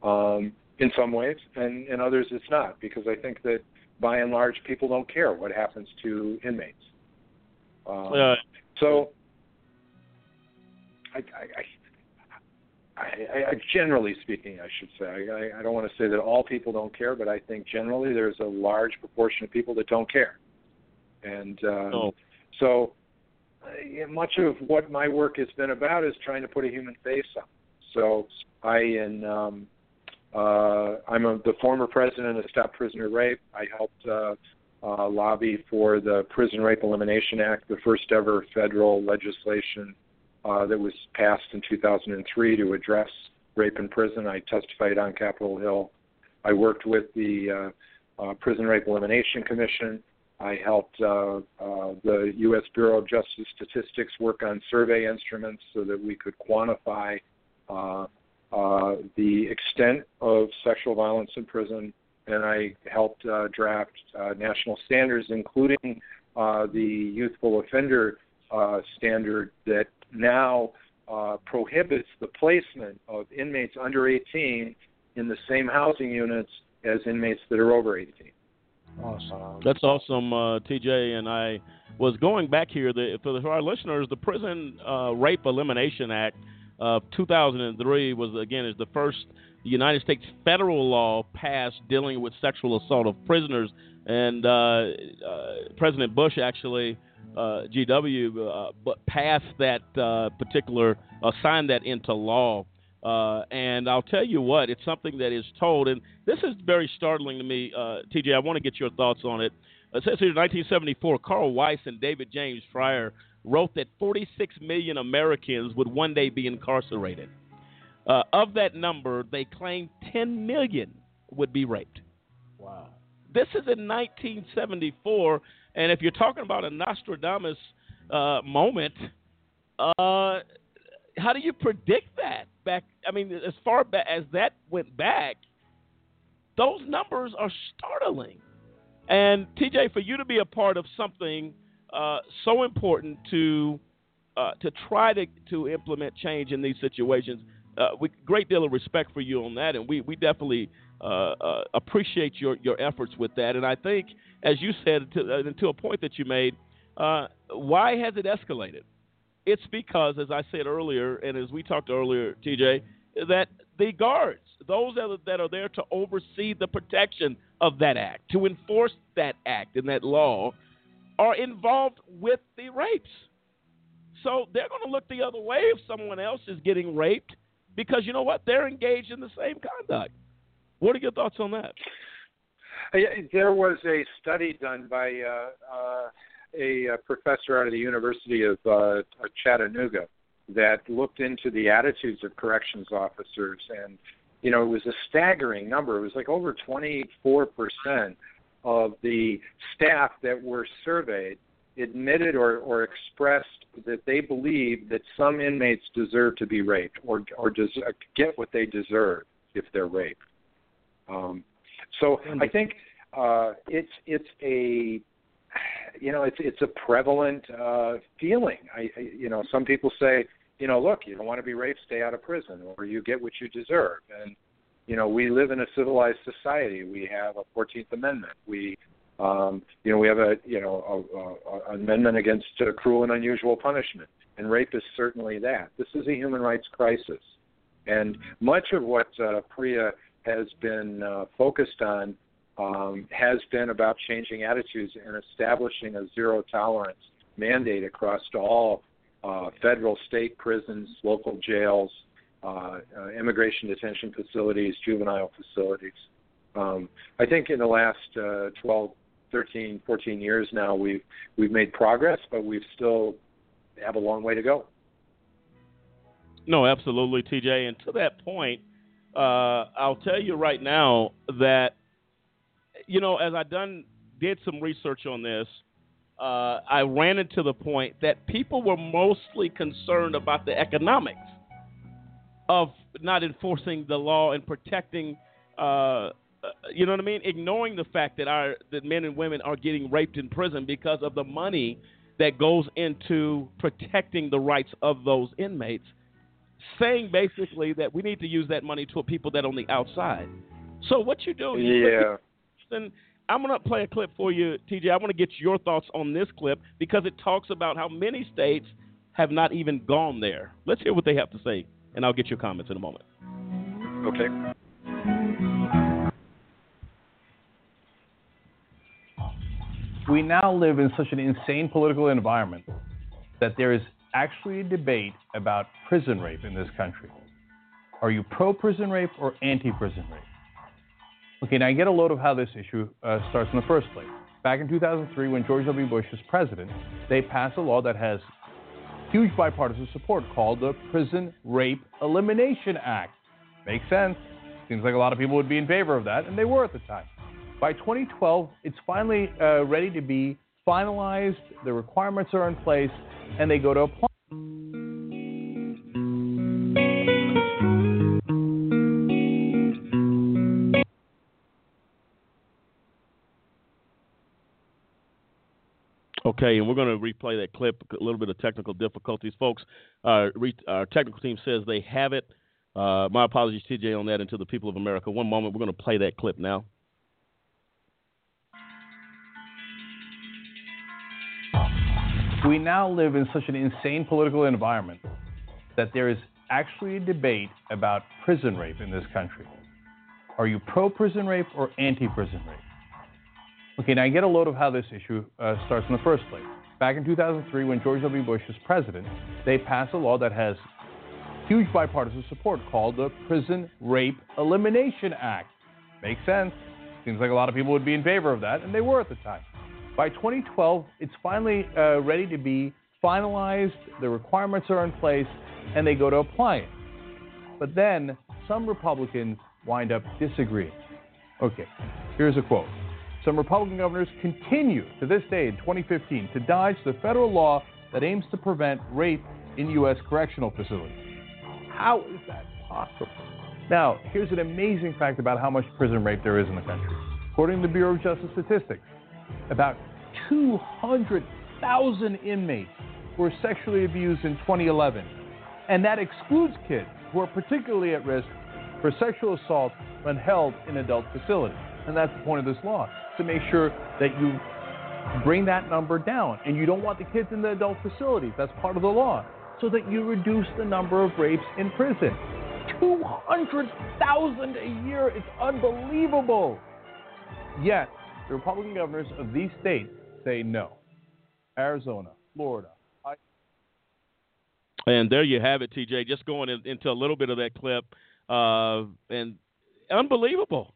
um, in some ways, and in others it's not, because I think that by and large people don't care what happens to inmates. Um, uh, so, I, I, I, I, generally speaking, I should say, I, I don't want to say that all people don't care, but I think generally there's a large proportion of people that don't care. And uh, oh. So uh, much of what my work has been about is trying to put a human face on. So I and um, uh, I'm a, the former president of Stop Prisoner Rape. I helped uh, uh, lobby for the Prison Rape Elimination Act, the first ever federal legislation uh, that was passed in 2003 to address rape in prison. I testified on Capitol Hill. I worked with the uh, uh, Prison Rape Elimination Commission. I helped uh, uh, the U.S. Bureau of Justice Statistics work on survey instruments so that we could quantify uh, uh, the extent of sexual violence in prison. And I helped uh, draft uh, national standards, including uh, the youthful offender uh, standard that now uh, prohibits the placement of inmates under 18 in the same housing units as inmates that are over 18. Awesome. That's awesome, uh, TJ. And I was going back here the, for, the, for our listeners. The Prison uh, Rape Elimination Act of 2003 was again is the first United States federal law passed dealing with sexual assault of prisoners. And uh, uh President Bush actually, uh, GW, uh, passed that particular, signed that into law. Uh, and I'll tell you what, it's something that is told, and this is very startling to me, uh, TJ. I want to get your thoughts on it. It says here in 1974, Carl Weiss and David James Friar wrote that 46 million Americans would one day be incarcerated. Uh, of that number, they claim 10 million would be raped. Wow. This is in 1974, and if you're talking about a Nostradamus uh, moment, uh, how do you predict that? Back, I mean, as far back as that went back, those numbers are startling. And TJ, for you to be a part of something uh, so important to uh, to try to to implement change in these situations, uh, we great deal of respect for you on that, and we we definitely uh, uh, appreciate your your efforts with that. And I think, as you said, to, uh, to a point that you made, why has it escalated? It's because, as I said earlier, and as we talked earlier, TJ, that the guards, those that are there to oversee the protection of that act, to enforce that act and that law, are involved with the rapes. So they're going to look the other way if someone else is getting raped because you know what? They're engaged in the same conduct. What are your thoughts on that? There was a study done by uh, uh, a, a, professor out of the University of uh, Chattanooga that looked into the attitudes of corrections officers, and you know it was a staggering number. It was like over 24 percent of the staff that were surveyed admitted or, or expressed that they believe that some inmates deserve to be raped or or des- get what they deserve if they're raped. Um, so I think uh, it's it's a you know it's it's a prevalent uh, feeling. I, I you know some people say you know look you don't want to be raped stay out of prison or you get what you deserve. And you know we live in a civilized society. We have a 14th amendment. We um, you know we have a you know a, a, a amendment against uh, cruel and unusual punishment. And rape is certainly that. This is a human rights crisis. And much of what uh, PREA has been uh, focused on um, has been about changing attitudes and establishing a zero tolerance mandate across all uh, federal, state prisons, local jails, uh, uh, immigration detention facilities, juvenile facilities. Um, I think in the last uh, 12, 13, 14 years now, we've we've made progress, but we've still have a long way to go. No, absolutely, TJ. And to that point, uh, I'll tell you right now that you know, as I done did some research on this, uh, I ran into the point that people were mostly concerned about the economics of not enforcing the law and protecting. Uh, you know what I mean? Ignoring the fact that our that men and women are getting raped in prison because of the money that goes into protecting the rights of those inmates. Saying basically that we need to use that money to people that are on the outside. So what you do? You yeah. And I'm going to play a clip for you, TJ. I want to get your thoughts on this clip because it talks about how many states have not even gone there. Let's hear what they have to say, and I'll get your comments in a moment. Okay. We now live in such an insane political environment that there is actually a debate about prison rape in this country. Are you pro prison rape or anti prison rape? Okay, now I get a load of how this issue uh, starts in the first place. Back in 2003, when George W. Bush was president, they passed a law that has huge bipartisan support called the Prison Rape Elimination Act. Makes sense. Seems like a lot of people would be in favor of that, and they were at the time. By 2012, it's finally uh, ready to be finalized. The requirements are in place, and they go to apply. Okay, and we're going to replay that clip. A little bit of technical difficulties, folks. Uh, re- our technical team says they have it. Uh, my apologies, TJ, on that, and to the people of America. One moment, we're going to play that clip now. We now live in such an insane political environment that there is actually a debate about prison rape in this country. Are you pro prison rape or anti prison rape? Okay, now I get a load of how this issue uh, starts in the first place. Back in 2003, when George W. Bush was president, they passed a law that has huge bipartisan support called the Prison Rape Elimination Act. Makes sense. Seems like a lot of people would be in favor of that, and they were at the time. By 2012, it's finally uh, ready to be finalized, the requirements are in place, and they go to apply it. But then some Republicans wind up disagreeing. Okay, here's a quote. Some Republican governors continue to this day in 2015 to dodge the federal law that aims to prevent rape in U.S. correctional facilities. How is that possible? Now, here's an amazing fact about how much prison rape there is in the country. According to the Bureau of Justice Statistics, about 200,000 inmates were sexually abused in 2011. And that excludes kids who are particularly at risk for sexual assault when held in adult facilities. And that's the point of this law, to make sure that you bring that number down. And you don't want the kids in the adult facilities. That's part of the law. So that you reduce the number of rapes in prison. 200,000 a year. It's unbelievable. Yet, the Republican governors of these states say no. Arizona, Florida. I- And there you have it, TJ. Just going in, into a little bit of that clip, uh, and unbelievable.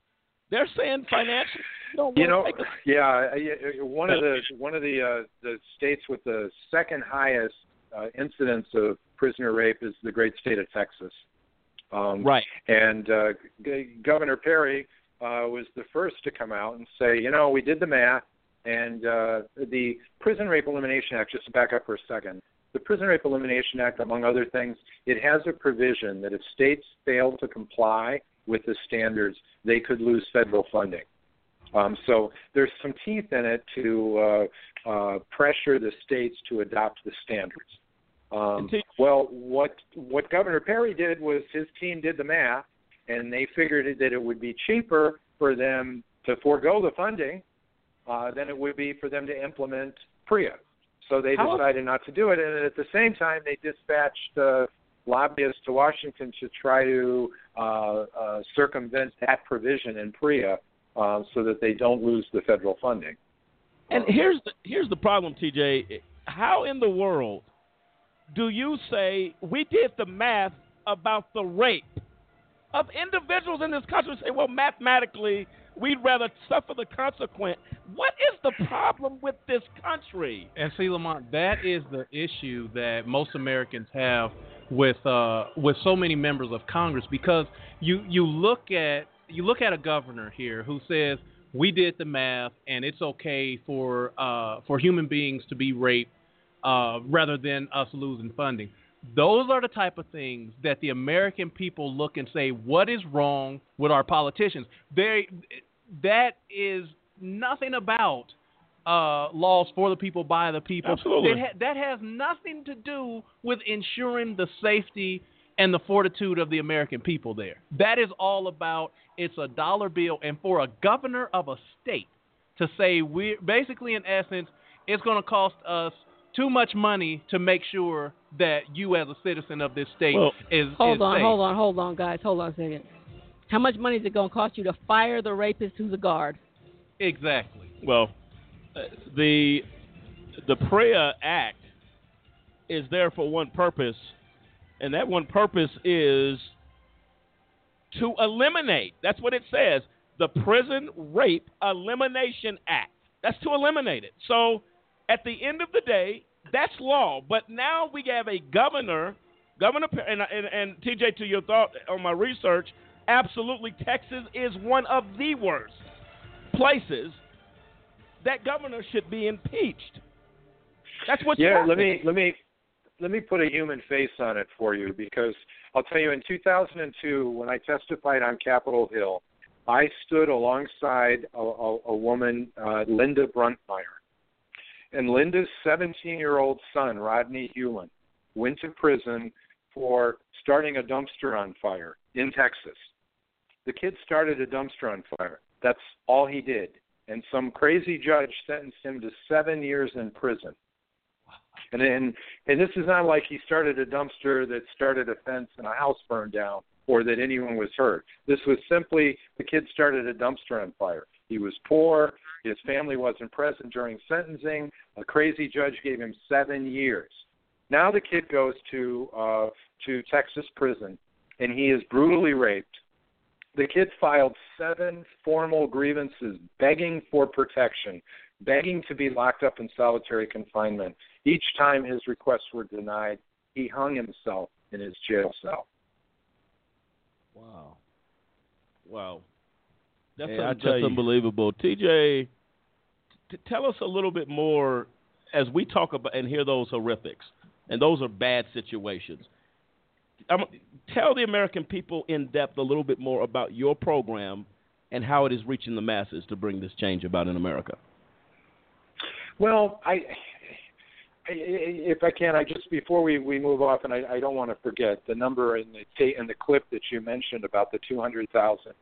They're saying financially, don't You know, a- yeah, I- I- one of the one of the uh, the states with the second highest uh, incidence of prisoner rape is the great state of Texas. Um, Right. And uh, G- Governor Perry uh, was the first to come out and say, you know, we did the math, and uh, the Prison Rape Elimination Act. Just to back up for a second, the Prison Rape Elimination Act, among other things, it has a provision that if states fail to comply with the standards, they could lose federal funding. Um, so there's some teeth in it to uh, uh, pressure the states to adopt the standards. Um, well, what what Governor Perry did was his team did the math, and they figured that it would be cheaper for them to forego the funding uh, than it would be for them to implement PREA. So they How- decided not to do it, and at the same time, they dispatched uh, lobbyists to Washington to try to uh, uh, circumvent that provision in PREA uh, so that they don't lose the federal funding. And here's the here's the problem, TJ. How in the world do you say we did the math about the rape of individuals in this country? Say, well, mathematically, we'd rather suffer the consequence. What is the problem with this country? And see, Lamont, that is the issue that most Americans have with uh, with so many members of Congress because you you look at you look at a governor here who says we did the math and it's okay for uh, for human beings to be raped uh, rather than us losing funding. Those are the type of things that the American people look and say, "What is wrong with our politicians?" They that is nothing about uh, laws for the people by the people. Absolutely. That, ha- that has nothing to do with ensuring the safety and the fortitude of the American people there. That is all about it's a dollar bill, and for a governor of a state to say we basically in essence it's going to cost us too much money to make sure that you as a citizen of this state Well, is Hold is on, safe. hold on, hold on, guys. Hold on a second. How much money is it going to cost you to fire the rapist who's a guard? Exactly. Well, uh, the the PREA Act is there for one purpose, and that one purpose is to eliminate. That's what it says. The Prison Rape Elimination Act. That's to eliminate it. So, at the end of the day, that's law. But now we have a governor, Governor, and, and, and TJ, to your thought on my research, absolutely, Texas is one of the worst places that governor should be impeached. That's what. yeah, let me let me let me put a human face on it for you because I'll tell you in 2002 when I testified on Capitol Hill, I stood alongside a, a, a woman, uh, Linda Bruntmeyer, and Linda's 17-year-old son Rodney Hulin went to prison for starting a dumpster on fire in Texas. The kid started a dumpster on fire. That's all he did. And some crazy judge sentenced him to seven years in prison. And and and this is not like he started a dumpster that started a fence and a house burned down or that anyone was hurt. This was simply the kid started a dumpster on fire. He was poor, his family wasn't present during sentencing. A crazy judge gave him 7 years. Now the kid goes to uh, to Texas prison, and he is brutally raped. The kid filed seven formal grievances begging for protection, begging to be locked up in solitary confinement. Each time his requests were denied, he hung himself in his jail cell. Wow. Wow. That's, Hey, I un- that's unbelievable. TJ, t- tell us a little bit more as we talk about and hear those horrifics, and those are bad situations. Um, tell the American people in depth a little bit more about your program and how it is reaching the masses to bring this change about in America. Well, I, I if I can, I just before we, we move off, and I, I don't want to forget the number in the in the clip that you mentioned about the 200,000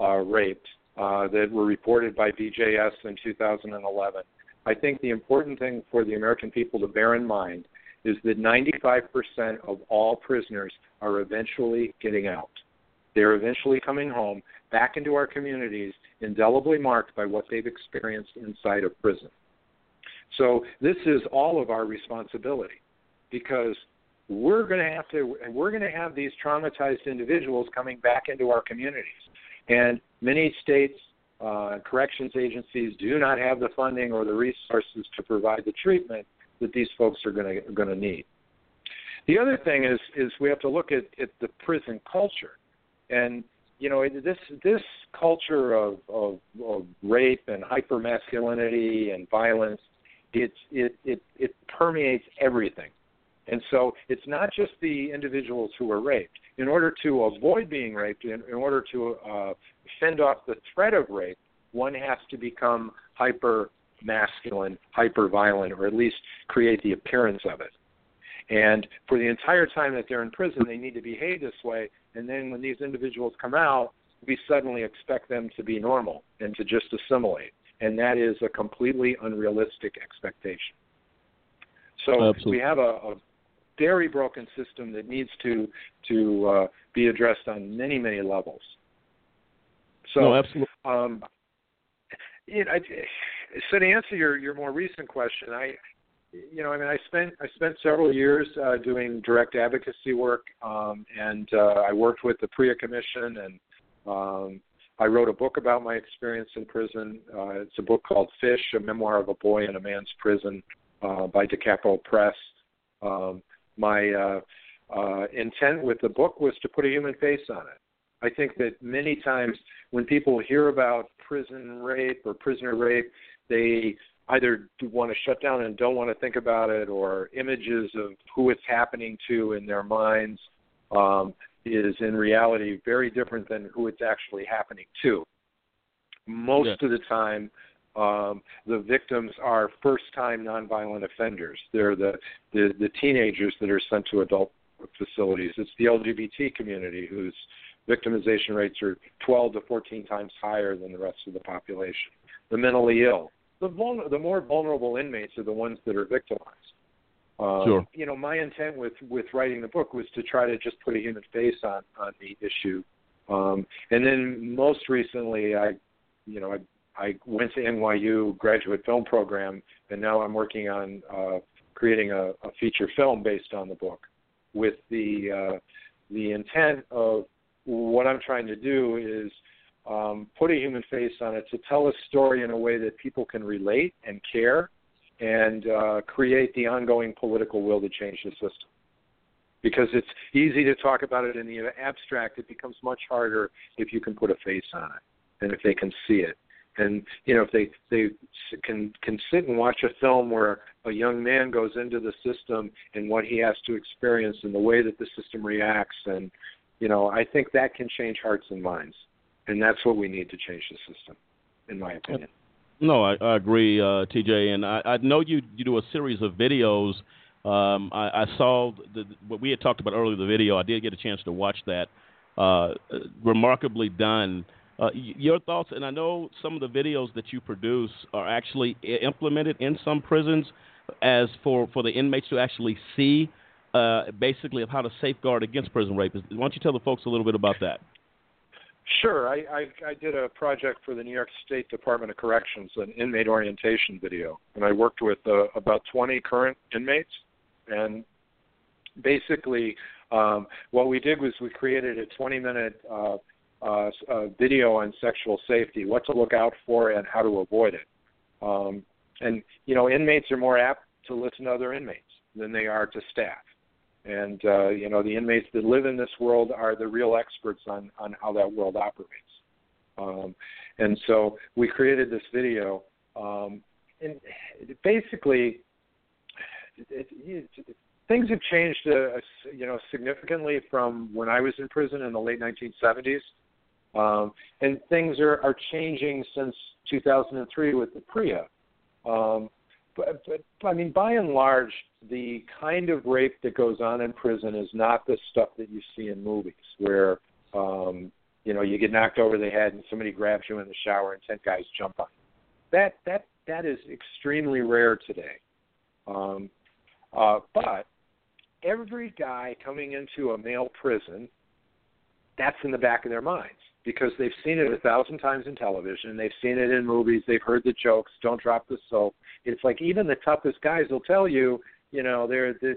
uh, raped uh, that were reported by BJS in 2011. I think the important thing for the American people to bear in mind is that 95% of all prisoners are eventually getting out. They're eventually coming home back into our communities, indelibly marked by what they've experienced inside of prison. So this is all of our responsibility because we're going to have to we're going to have these traumatized individuals coming back into our communities. And many states uh, corrections agencies do not have the funding or the resources to provide the treatment that these folks are going to going to need. The other thing is is we have to look at, at the prison culture, and you know this this culture of, of, of rape and hypermasculinity and violence, it's it, it it permeates everything, and so it's not just the individuals who are raped. In order to avoid being raped, in, in order to uh, fend off the threat of rape, one has to become hyper masculine, hyper violent, or at least create the appearance of it. And for the entire time that they're in prison, they need to behave this way. And then when these individuals come out, we suddenly expect them to be normal and to just assimilate. And that is a completely unrealistic expectation. So Absolutely. we have a, a very broken system that needs to to uh, be addressed on many many levels. So no, absolutely. um, you know, I, so to answer your your more recent question, I, you know, I mean, I spent I spent several years uh, doing direct advocacy work, um, and uh, I worked with the PREA Commission, and um, I wrote a book about my experience in prison. Uh, it's a book called Fish: A Memoir of a Boy in a Man's Prison uh, by Da Capo Press. Um, my uh, uh, intent with the book was to put a human face on it. I think that many times when people hear about prison rape or prisoner rape, they either want to shut down and don't want to think about it, or images of who it's happening to in their minds um, is in reality very different than who it's actually happening to. Most Yeah. of the time, um, the victims are first-time nonviolent offenders. They're the, the the teenagers that are sent to adult facilities. It's the LGBT community whose victimization rates are 12 to 14 times higher than the rest of the population. The mentally ill, the the more vulnerable inmates are the ones that are victimized. Um, Sure. You know, my intent with with writing the book was to try to just put a human face on on the issue. Um, and then most recently, I, you know, I I went to NYU graduate film program, and now I'm working on uh, creating a, a feature film based on the book, with the uh, the intent of what I'm trying to do is um, put a human face on it to tell a story in a way that people can relate and care, and uh, create the ongoing political will to change the system. Because it's easy to talk about it in the abstract, it becomes much harder if you can put a face on it and if they can see it and you know if they they can can sit and watch a film where a young man goes into the system and what he has to experience and the way that the system reacts and you know i think that can change hearts and minds and that's what we need to change the system in my opinion No, I, I agree, uh, TJ, and I, I know you you do a series of videos. Um, I, I saw the, what we had talked about earlier. The video, I did get a chance to watch that. Uh, remarkably done. Uh, your thoughts, and I know some of the videos that you produce are actually implemented in some prisons, as for for the inmates to actually see, uh, basically of how to safeguard against prison rape. Why don't you tell the folks a little bit about that? Sure. I, I, I did a project for the New York State Department of Corrections, an inmate orientation video, and I worked with uh, about 20 current inmates, and basically, um, what we did was we created a 20-minute uh, uh, uh, video on sexual safety, what to look out for, and how to avoid it. Um, and you know, inmates are more apt to listen to other inmates than they are to staff. And uh, you know, the inmates that live in this world are the real experts on on how that world operates. Um, and so we created this video, um, and basically, it, it, it, things have changed, uh, you know, significantly from when I was in prison in the late 1970s, um, and things are, are changing since 2003 with the PREA. Um, but, but I mean, by and large, the kind of rape that goes on in prison is not the stuff that you see in movies, where um, you know you get knocked over the head and somebody grabs you in the shower and ten guys jump on you. That that that is extremely rare today. Um, uh, but every guy coming into a male prison, that's in the back of their minds because they've seen it a thousand times in television, they've seen it in movies, they've heard the jokes, don't drop the soap. It's like even the toughest guys will tell you, you know, they're, they're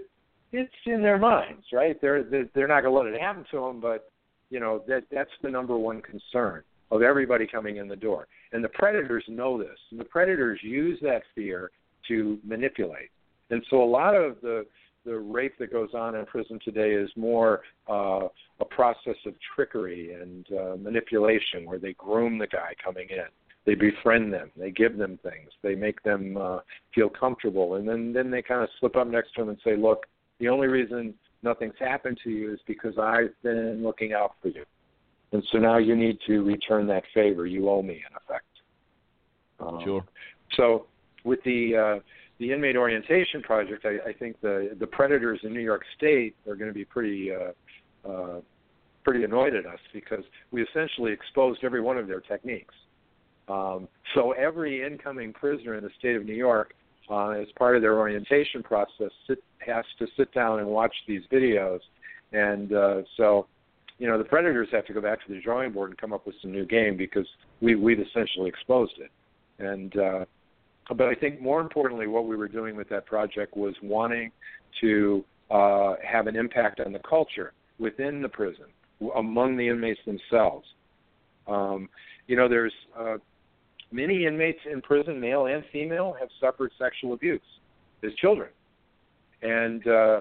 it's in their minds, right? They're they're, they're not going to let it happen to them, but you know that that's the number one concern of everybody coming in the door. And the predators know this. And the predators use that fear to manipulate. And so a lot of the the rape that goes on in prison today is more uh, a process of trickery and uh, manipulation, where they groom the guy coming in, they befriend them, they give them things, they make them uh, feel comfortable, and then then they kind of slip up next to them and say, "Look, the only reason nothing's happened to you is because I've been looking out for you, and so now you need to return that favor. You owe me, in effect." Um, sure. So with the uh, the inmate orientation project, I, I think the the predators in New York State are going to be pretty uh, uh, pretty annoyed at us because we essentially exposed every one of their techniques. Um, so every incoming prisoner in the state of New York, uh, as part of their orientation process, sit, has to sit down and watch these videos, and uh, so you know the predators have to go back to the drawing board and come up with some new game because we we've essentially exposed it, and uh, but I think more importantly, what we were doing with that project was wanting to uh, have an impact on the culture within the prison, among the inmates themselves. Um, you know, there's uh, many inmates in prison, male and female, have suffered sexual abuse as children, and uh,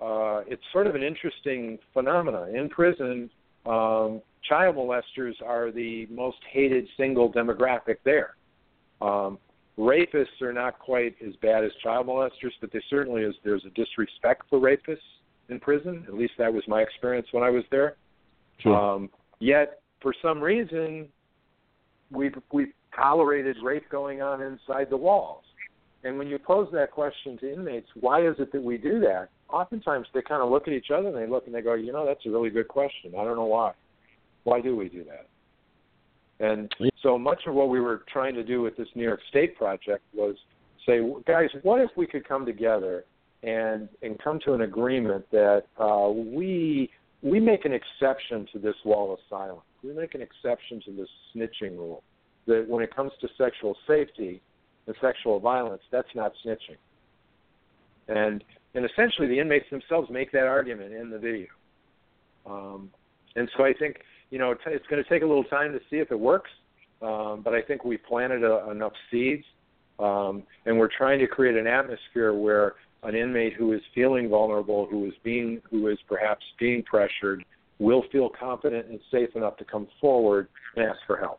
uh, it's sort of an interesting phenomenon. In prison, um, child molesters are the most hated single demographic there. Um, rapists are not quite as bad as child molesters, but there certainly is there's a disrespect for rapists in prison. At least that was my experience when I was there. Sure. Um, yet, for some reason, we've we've tolerated rape going on inside the walls. And when you pose that question to inmates, why is it that we do that? Oftentimes they kind of look at each other and they look and they go, you know, that's a really good question. I don't know why. Why do we do that? And so much of what we were trying to do with this New York State project was say, guys, what if we could come together and and come to an agreement that uh, we we make an exception to this wall of silence. We make an exception to this snitching rule. That when it comes to sexual safety and sexual violence, that's not snitching. And and essentially, the inmates themselves make that argument in the video. Um, and so I think you know, it's going to take a little time to see if it works. Um, but I think we planted a, enough seeds, um, and we're trying to create an atmosphere where an inmate who is feeling vulnerable, who is being, who is perhaps being pressured, will feel confident and safe enough to come forward and ask for help.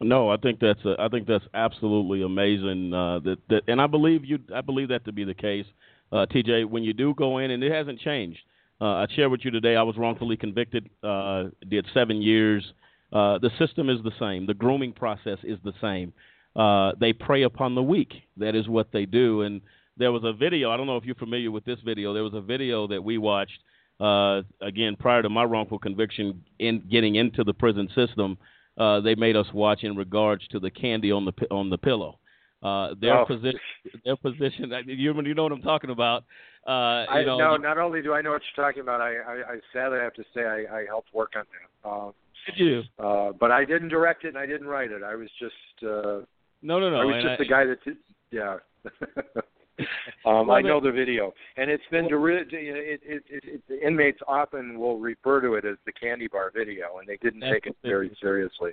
No, I think that's a, I think that's absolutely amazing. Uh, that that, and I believe you. I believe that to be the case, uh, TJ. When you do go in, and it hasn't changed. Uh, I share with you today I was wrongfully convicted, uh, did seven years. Uh, the system is the same. The grooming process is the same. Uh, they prey upon the weak. That is what they do. And there was a video. I don't know if you're familiar with this video. There was a video that we watched uh, again prior to my wrongful conviction in getting into the prison system. Uh, they made us watch in regards to the candy on the on the pillow. Uh, their oh. position, their position. You, you know what I'm talking about. Uh, I, know, no, not only do I know what you're talking about, I, I, I sadly have to say I, I helped work on that. Uh, Did you? Uh, but I didn't direct it and I didn't write it. I was just. Uh, no, no, no. I was just I, the guy that did. Yeah. um, Well, I know the video, and it's been deri- it, it, it, the inmates often will refer to it as the candy bar video, and they didn't take it very seriously.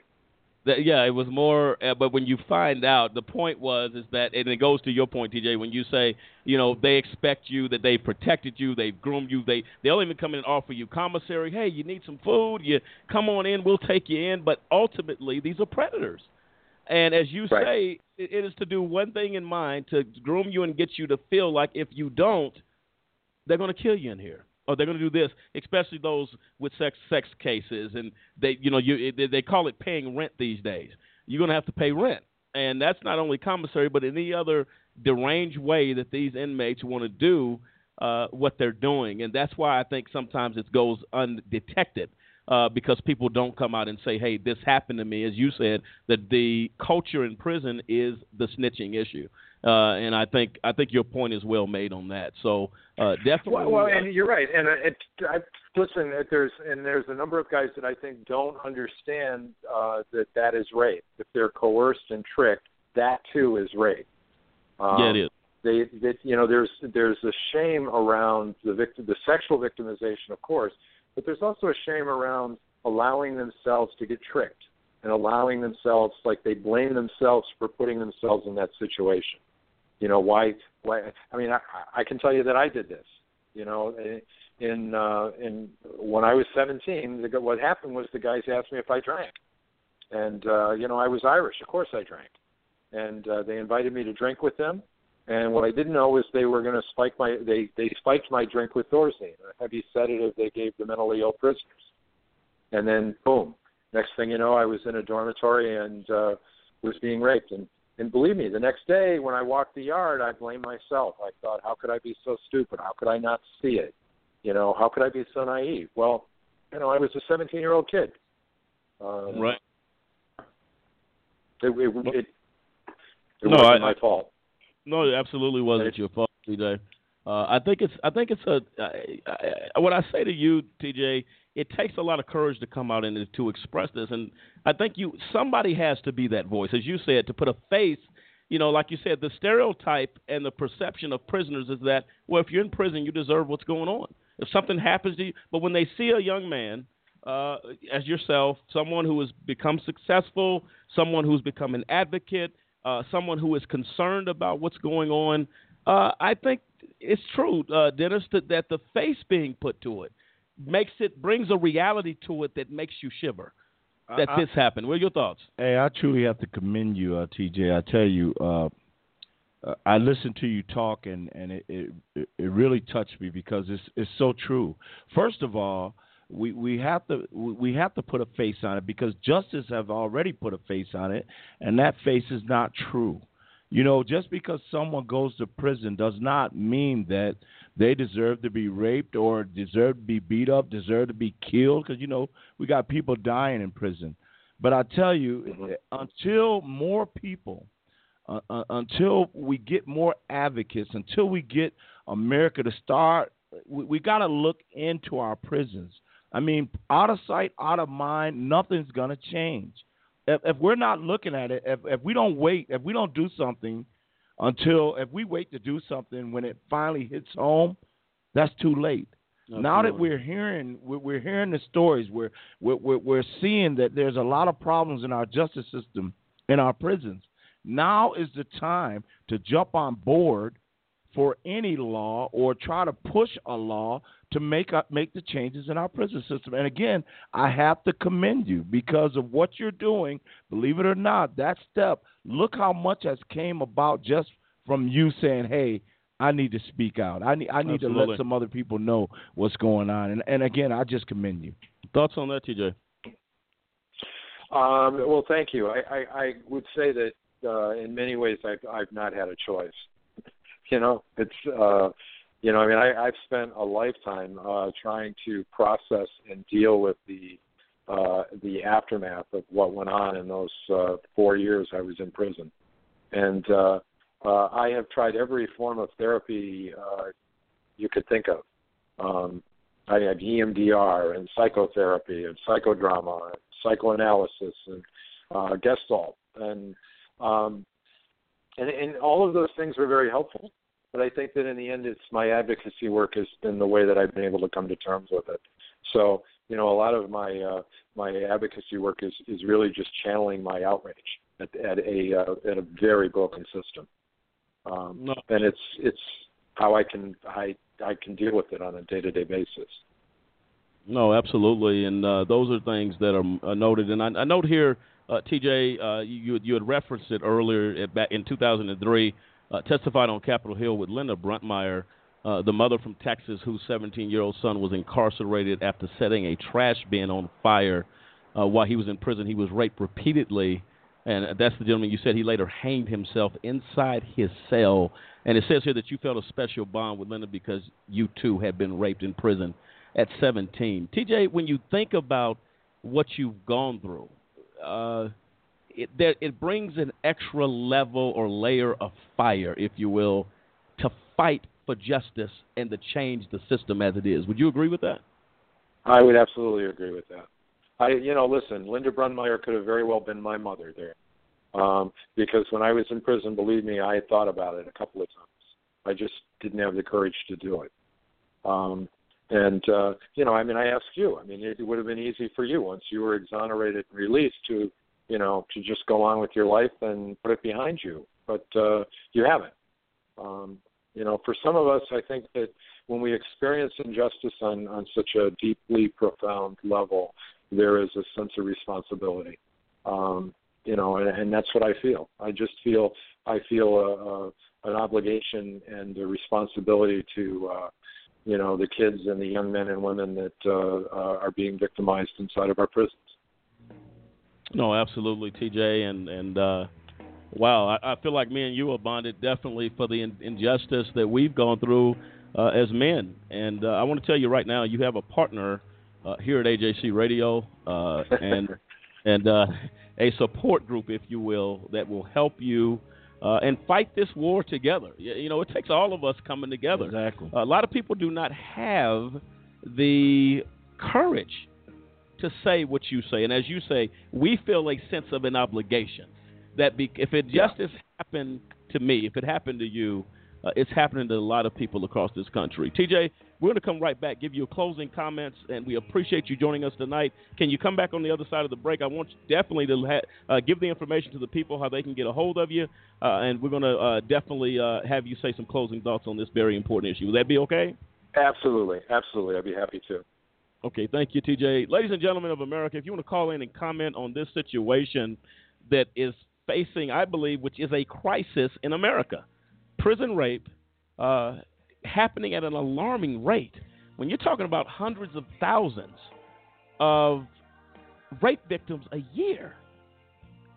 That, yeah, it was more. Uh, but when you find out, the point was is that, and it goes to your point, TJ. When you say, you know, they expect you, that they've protected you, they've groomed you, they they'll even come in and offer you commissary. Hey, you need some food? You come on in, we'll take you in. But ultimately, these are predators. And as you say, it, it is to do one thing in mind to groom you and get you to feel like if you don't, they're going to kill you in here, or they're going to do this. Especially those with sex sex cases, and they, you know, you they, they call it paying rent these days. You're going to have to pay rent, and that's not only commissary, but any other deranged way that these inmates want to do uh, what they're doing, and that's why I think sometimes it goes undetected uh, because people don't come out and say, "Hey, this happened to me." As you said, that the culture in prison is the snitching issue, uh, and I think I think your point is well made on that. So uh, definitely, Well, well, and you're right. And it, I, listen, it- there's and there's a number of guys that I think don't understand uh, that that is rape. If they're coerced and tricked, that too is rape. Um, yeah, it is. They, that you know, there's there's a shame around the victim, the sexual victimization, of course, but there's also a shame around allowing themselves to get tricked and allowing themselves, like they blame themselves for putting themselves in that situation. You know why? Why? I mean, I, I can tell you that I did this. You know, in uh, in when I was 17, the, what happened was the guys asked me if I drank, and uh, you know I was Irish. Of course I drank, and uh, they invited me to drink with them. And what I didn't know was they were going to spike my they they spiked my drink with Thorazine, a heavy sedative they gave the mentally ill prisoners. And then boom, next thing you know, I was in a dormitory and uh, was being raped. And and believe me, the next day when I walked the yard, I blamed myself. I thought, how could I be so stupid? How could I not see it? You know, how could I be so naive? Well, you know, I was a 17 year old kid. Um, right. It, it, it, it No, wasn't I- my fault. No, it absolutely wasn't your fault, TJ. Uh, I think it's I think it's a I, I, what I say to you, TJ. It takes a lot of courage to come out and to express this, and I think you somebody has to be that voice, as you said, to put a face. You know, like you said, the stereotype and the perception of prisoners is that well, if you're in prison, you deserve what's going on. If something happens to you, but when they see a young man uh, as yourself, someone who has become successful, someone who's become an advocate, uh, someone who is concerned about what's going on. Uh, I think it's true, uh, Dennis, that, that the face being put to it makes it brings a reality to it that makes you shiver. That I- this happened. What are your thoughts? Hey, I truly have to commend you, uh, TJ. I tell you, uh, uh, I listened to you talk, and and it, it it really touched me because it's it's so true. First of all, we we have to we have to put a face on it because justice have already put a face on it, and that face is not true. You know, just because someone goes to prison does not mean that they deserve to be raped or deserve to be beat up, deserve to be killed. Because you know we got people dying in prison. But I tell you, until more people, uh, uh, until we get more advocates, until we get America to start, we, we got to look into our prisons. I mean, out of sight, out of mind, nothing's gonna change. If, if we're not looking at it, if, if we don't wait, if we don't do something until if we wait to do something when it finally hits home, that's too late. Now that we're hearing, we're, we're hearing the stories. We're we're we're seeing that there's a lot of problems in our justice system, in our prisons. Now is the time to jump on board for any law or try to push a law to make up, make the changes in our prison system. And again, I have to commend you because of what you're doing. Believe it or not, that step. Look how much has came about just from you saying, "Hey, I need to speak out. I need I need to let some other people know what's going on." And and again, I just commend you. Thoughts on that, TJ? Um, well, thank you. I, I, I would say that uh, in many ways I've, I've not had a choice. you know, it's uh, you know, I mean, I, I've spent a lifetime uh, trying to process and deal with the uh, the aftermath of what went on in those uh, four years I was in prison, and uh, uh, I have tried every form of therapy uh, you could think of. Um, I had EMDR and psychotherapy and psychodrama and psychoanalysis and uh, Gestalt and um, and and all of those things were very helpful. But I think that in the end, it's my advocacy work has been the way that I've been able to come to terms with it. So, you know, a lot of my uh, my advocacy work is is really just channeling my outrage at, at a uh, at a very broken system, um, No. and it's it's how I can I I can deal with it on a day to day basis. No, absolutely, and uh, those are things that are uh, noted. And I, I note here, uh, TJ, uh, you you had referenced it earlier at, back in 2003, uh, testified on Capitol Hill with Linda Bruntmeyer, uh, the mother from Texas whose 17-year-old son was incarcerated after setting a trash bin on fire uh, while he was in prison. He was raped repeatedly, and that's the gentleman you said he later hanged himself inside his cell. And it says here that you felt a special bond with Linda because you too had been raped in prison at 17. TJ, when you think about what you've gone through, uh, it there, it brings an extra level or layer of fire, if you will, to fight for justice and to change the system as it is. Would you agree with that? I would absolutely agree with that. I, you know, listen, Linda Bruntmeyer could have very well been my mother there, um, because when I was in prison, believe me, I had thought about it a couple of times. I just didn't have the courage to do it. Um, and uh, you know, I mean, I ask you. I mean, it would have been easy for you once you were exonerated and released to, you know, to just go on with your life and put it behind you. But uh, you haven't. Um, you know, for some of us, I think that when we experience injustice on on such a deeply profound level, there is a sense of responsibility. Um, you know, and, and that's what I feel. I just feel I feel a, a an obligation and a responsibility to uh, you know the kids and the young men and women that uh, uh, are being victimized inside of our prisons. No, absolutely, TJ, and and uh, wow, I, I feel like me and you are bonded definitely for the in, injustice that we've gone through uh, as men. And uh, I want to tell you right now, you have a partner uh, here at AJC Radio, uh, and and uh, a support group, if you will, that will help you. Uh, and fight this war together. You, you know, it takes all of us coming together. Exactly. a lot of people do not have the courage to say what you say. And as you say, we feel a sense of an obligation that be, if it justice happened to me, if it happened to you, uh, it's happening to a lot of people across this country. TJ, we're going to come right back, give you closing comments, and we appreciate you joining us tonight. Can you come back on the other side of the break? I want you definitely to ha- uh, give the information to the people how they can get a hold of you, uh, and we're going to uh, definitely uh, have you say some closing thoughts on this very important issue. Would that be okay? Absolutely, absolutely. I'd be happy to. Okay, thank you, TJ. Ladies and gentlemen of America, if you want to call in and comment on this situation that is facing, I believe, which is a crisis in America, prison rape uh, happening at an alarming rate. When you're talking about hundreds of thousands of rape victims a year,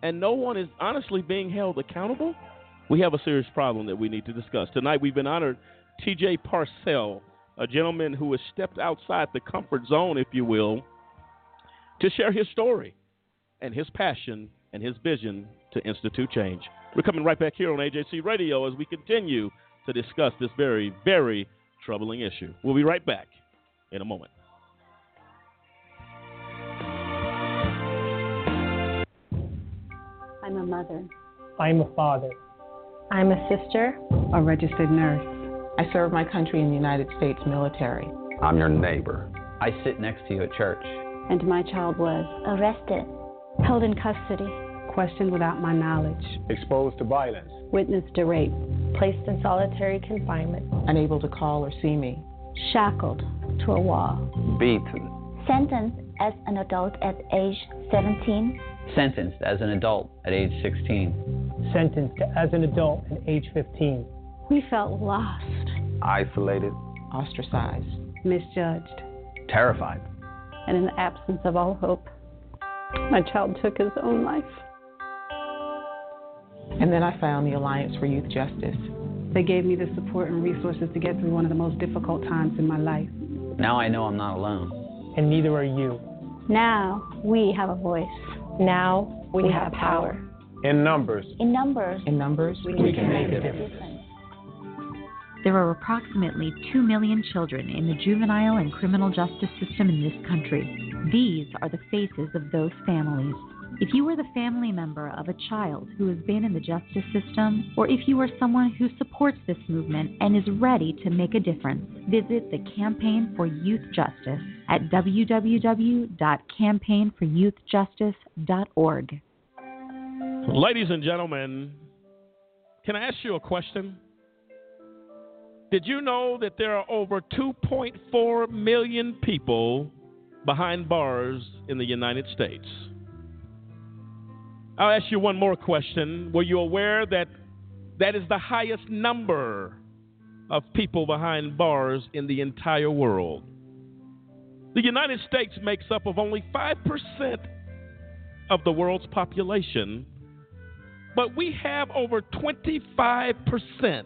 and no one is honestly being held accountable, we have a serious problem that we need to discuss. Tonight, we've been honored TJ Parsell, a gentleman who has stepped outside the comfort zone, if you will, to share his story and his passion and his vision to institute change. We're coming right back here on AJC Radio as we continue to discuss this very, very troubling issue. We'll be right back in a moment. I'm a mother. I'm a father. I'm a sister. A registered nurse. I serve my country in the United States military. I'm your neighbor. I sit next to you at church. And my child was Arrested. Held in custody. Questioned without my knowledge. Exposed to violence. Witnessed a rape. placed in solitary confinement. Unable to call or see me. Shackled to a wall. Beaten. Sentenced as an adult at age 17. Sentenced as an adult at age 16. Sentenced as an adult at age 15. We felt lost. Isolated. Ostracized. Misjudged. Terrified. And in the absence of all hope, my child took his own life. And then I found the Alliance for Youth Justice. They gave me the support and resources to get through one of the most difficult times in my life. Now I know I'm not alone. And neither are you. Now we have a voice. Now we, We have have power. In numbers. In numbers, In numbers, We We can can make make a a difference. There are approximately 2 million children in the juvenile and criminal justice system in this country. These are the faces of those families. If you are the family member of a child who has been in the justice system, or if you are someone who supports this movement and is ready to make a difference, visit the Campaign for Youth Justice at www.campaignforyouthjustice.org. Ladies and gentlemen, can I ask you a question? Did you know that there are over 2.4 million people behind bars in the United States? I'll ask you one more question. Were you aware that that is the highest number of people behind bars in the entire world? The United States makes up of only 5% of the world's population, but we have over 25%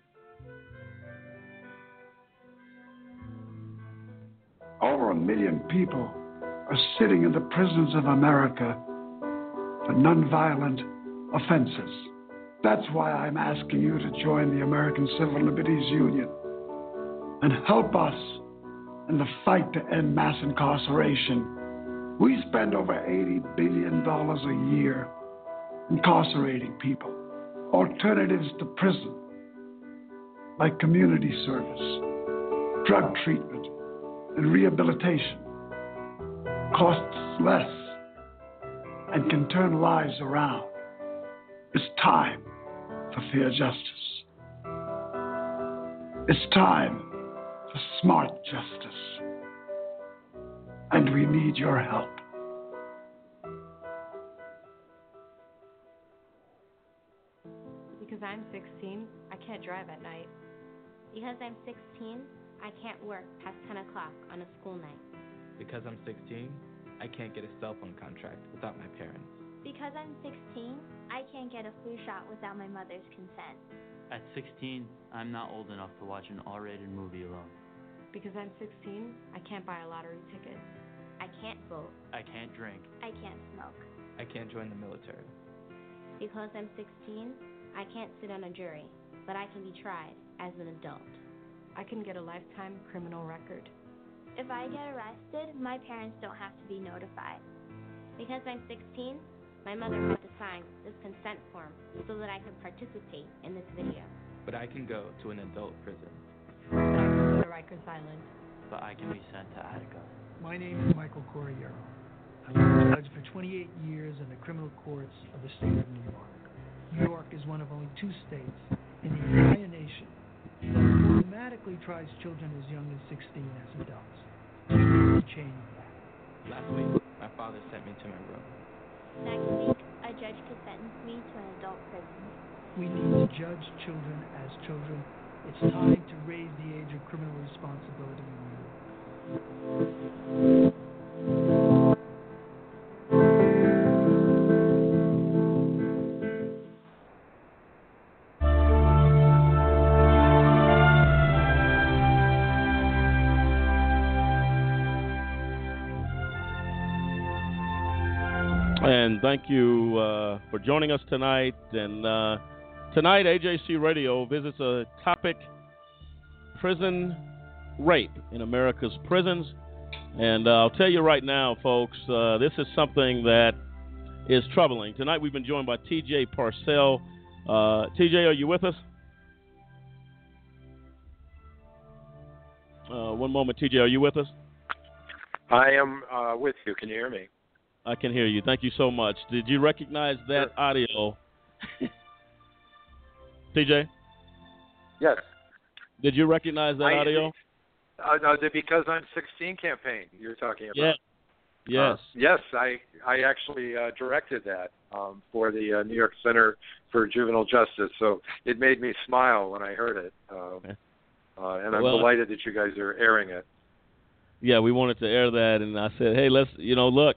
Over a million people are sitting in the prisons of America for nonviolent offenses. That's why I'm asking you to join the American Civil Liberties Union and help us in the fight to end mass incarceration. We spend over $80 billion a year incarcerating people. Alternatives to prison, like community service, drug treatment, and rehabilitation, costs less and can turn lives around. It's time for fair justice. It's time for smart justice. And we need your help. Because I'm 16, I can't drive at night. Because I'm 16, I can't work past 10 o'clock on a school night. Because I'm 16, I can't get a cell phone contract without my parents. Because I'm 16, I can't get a flu shot without my mother's consent. At 16, I'm not old enough to watch an R rated movie alone. Because I'm 16, I can't buy a lottery ticket. I can't vote. I can't drink. I can't smoke. I can't join the military. Because I'm 16, I can't sit on a jury, but I can be tried as an adult. I can get a lifetime criminal record. If I get arrested, my parents don't have to be notified. Because I'm 16, my mother had to sign this consent form so that I could participate in this video. But I can go to an adult prison. But I can go to Rikers Island. But I can be sent to Attica. My name is Michael Corriero. I was a judge for 28 years in the criminal courts of the state of New York. New York is one of only two states in the entire nation that automatically tries children as young as 16 as adults. We change that. Last week, my father sent me to my room. Next week, a judge could sentence me to an adult prison. We need to judge children as children. It's time to raise the age of criminal responsibility in New thank you uh, for joining us tonight. And uh, tonight, AJC Radio visits a topic prison rape in America's prisons. And uh, I'll tell you right now, folks, uh, this is something that is troubling. Tonight, we've been joined by TJ Parsell. Uh, TJ, are you with us? One moment, TJ, are you with us? I am uh, with you. Can you hear me? I can hear you. Thank you so much. Did you recognize that audio? TJ, Yes. did you recognize that I- audio? Uh, no, the Because I'm 16 campaign you're talking about. Yeah. Yes. Uh, yes, I I actually uh, directed that um, for the uh, New York Center for Juvenile Justice, so it made me smile when I heard it, um, uh, and I'm Well- delighted that you guys are airing it. yeah, we wanted to air that, and I said, hey, let's, you know, look,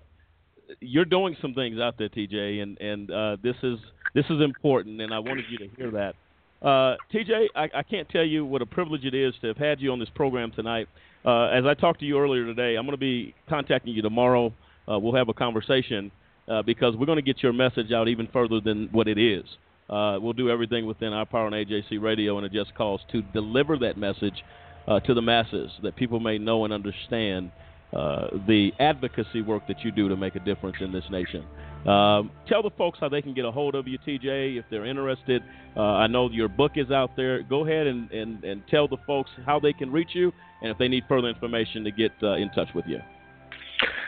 you're doing some things out there, TJ, and and uh, this is this is important, and I wanted you to hear that. Uh, TJ, I, I can't tell you what a privilege it is to have had you on this program tonight. Uh, as I talked to you earlier today, I'm going to be contacting you tomorrow. Uh, we'll have a conversation uh, because we're going to get your message out even further than what it is. Uh, we'll do everything within our power on AJC Radio and a Just Cause to deliver that message to the masses that people may know and understand uh, the advocacy work that you do to make a difference in this nation. Um, tell the folks how they can get a hold of you, TJ, if they're interested. Uh, I know your book is out there. Go ahead and, and, and tell the folks how they can reach you and if they need further information to get uh, in touch with you.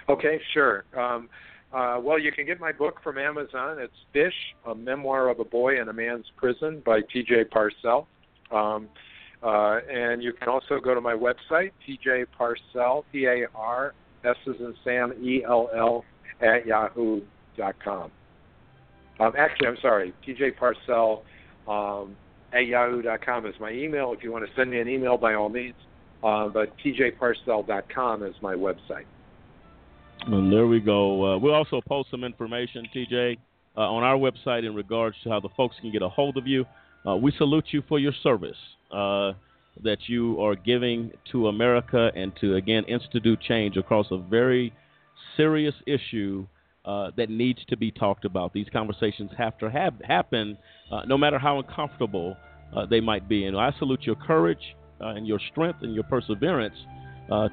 Okay, sure. Um, uh, well, you can get my book from Amazon. It's Fish, a memoir of a boy in a man's prison by T.J. Parsell. Um, uh, and you can also go to my website, TJ Parsell, P A R S as in Sam, E L L, at yahoo.com. Um, actually, I'm sorry, TJ Parsell um, at yahoo.com is my email. If you want to send me an email, by all means. Uh, but tjparsell.com is my website. And there we go. Uh, we'll also post some information, TJ, uh, on our website in regards to how the folks can get a hold of you. Uh, we salute you for your service uh, that you are giving to America and to, again, institute change across a very serious issue uh, that needs to be talked about. These conversations have to have, happen uh, no matter how uncomfortable uh, they might be. And I salute your courage uh, and your strength and your perseverance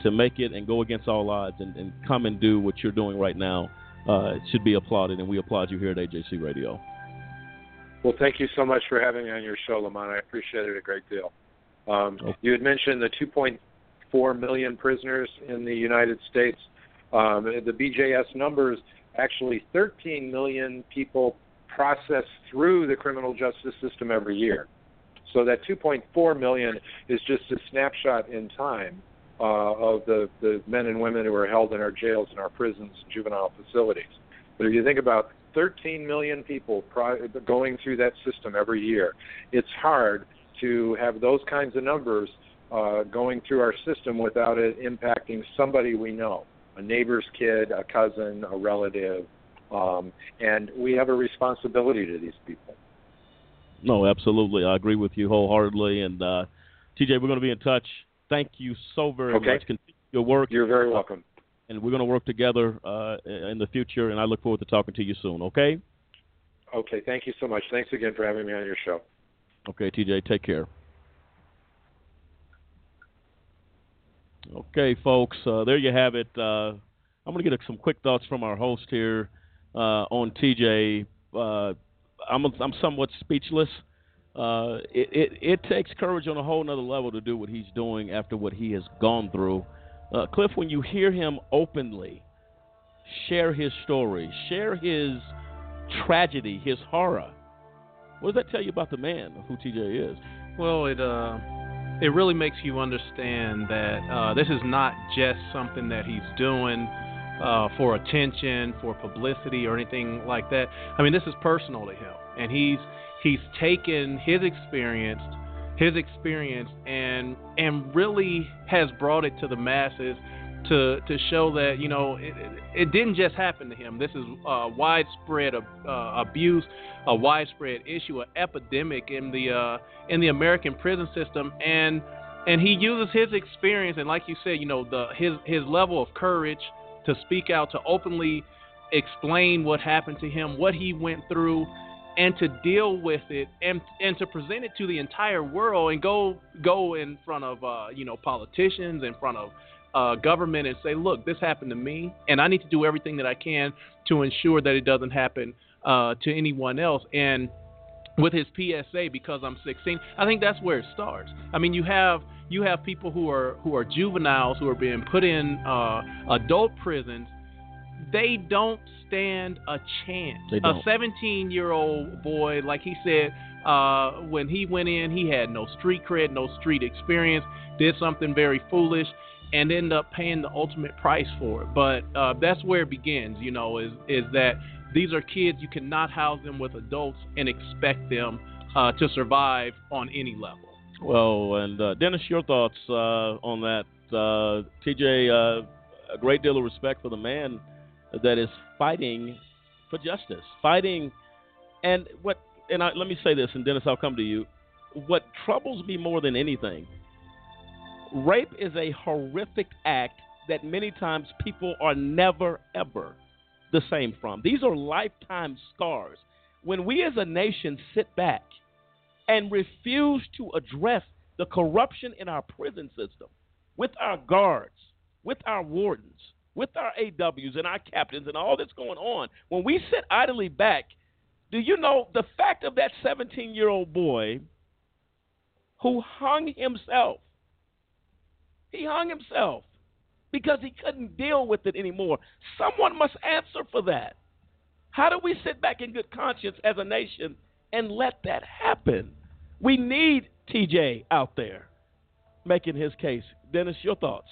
to make it and go against all odds and, and come and do what you're doing right now. It should be applauded, and we applaud you here at AJC Radio. Well, thank you so much for having me on your show, Lamont. I appreciate it a great deal. Um, You had mentioned the 2.4 million prisoners in the United States. Um, the BJS numbers actually 13 million people processed through the criminal justice system every year. So that 2.4 million is just a snapshot in time uh, of the, the men and women who are held in our jails and our prisons and juvenile facilities. But if you think about 13 million people pri- going through that system every year, it's hard to have those kinds of numbers uh, going through our system without it impacting somebody we know a neighbor's kid, a cousin, a relative. Um, and we have a responsibility to these people. No, absolutely. I agree with you wholeheartedly. And uh, TJ, we're going to be in touch. Thank you so very Okay. much. Continue your work. You're very welcome. And we're going to work together uh, in the future. And I look forward to talking to you soon. Okay. Okay, thank you so much. Thanks again for having me on your show. Okay, TJ. Take care. Okay, folks. Uh, there you have it. Uh, I'm going to get some quick thoughts from our host here uh, on TJ. Uh, I'm I'm somewhat speechless. Uh, it, it it takes courage on a whole nother level to do what he's doing after what he has gone through. Uh, Cliff, when you hear him openly share his story, share his tragedy, his horror, what does that tell you about the man who TJ is? Well, it uh, it really makes you understand that uh, this is not just something that he's doing uh, for attention, for publicity, or anything like that. I mean, this is personal to him, and he's he's taken his experience, his experience, and and really has brought it to the masses to to show that you know it, it, didn't just happen to him. This is uh, widespread uh, abuse, a widespread issue, an epidemic in the uh, in the American prison system, and and he uses his experience and like you said, you know the his his level of courage to speak out, to openly explain what happened to him, what he went through, and to deal with it and and to present it to the entire world and go go in front of uh, you know politicians, in front of uh, government, and say, look, this happened to me, and I need to do everything that I can to ensure that it doesn't happen uh, to anyone else. And with his PSA, because I'm 16, I think that's where it starts. I mean, you have you have people who are who are juveniles who are being put in uh, adult prisons they don't stand a chance. A don't. 17 year old boy, like he said, uh, when he went in, he had no street cred, no street experience, did something very foolish, and ended up paying the ultimate price for it. But uh, that's where it begins, you know, is is that these are kids you cannot house them with adults and expect them uh, to survive on any level. Well, and uh, Dennis, your thoughts uh, on that? Uh, TJ, uh, a great deal of respect for the man that is fighting for justice, fighting, and what? And I, let me say this, and Dennis, I'll come to you. What troubles me more than anything, rape is a horrific act that many times people are never ever the same from. These are lifetime scars. When we as a nation sit back and refuse to address the corruption in our prison system with our guards, with our wardens, with our AWs and our captains and all that's going on, when we sit idly back, do you know the fact of that 17 year old boy who hung himself? He hung himself because he couldn't deal with it anymore. Someone must answer for that. How do we sit back in good conscience as a nation and let that happen? We need TJ out there making his case. Dennis, your thoughts?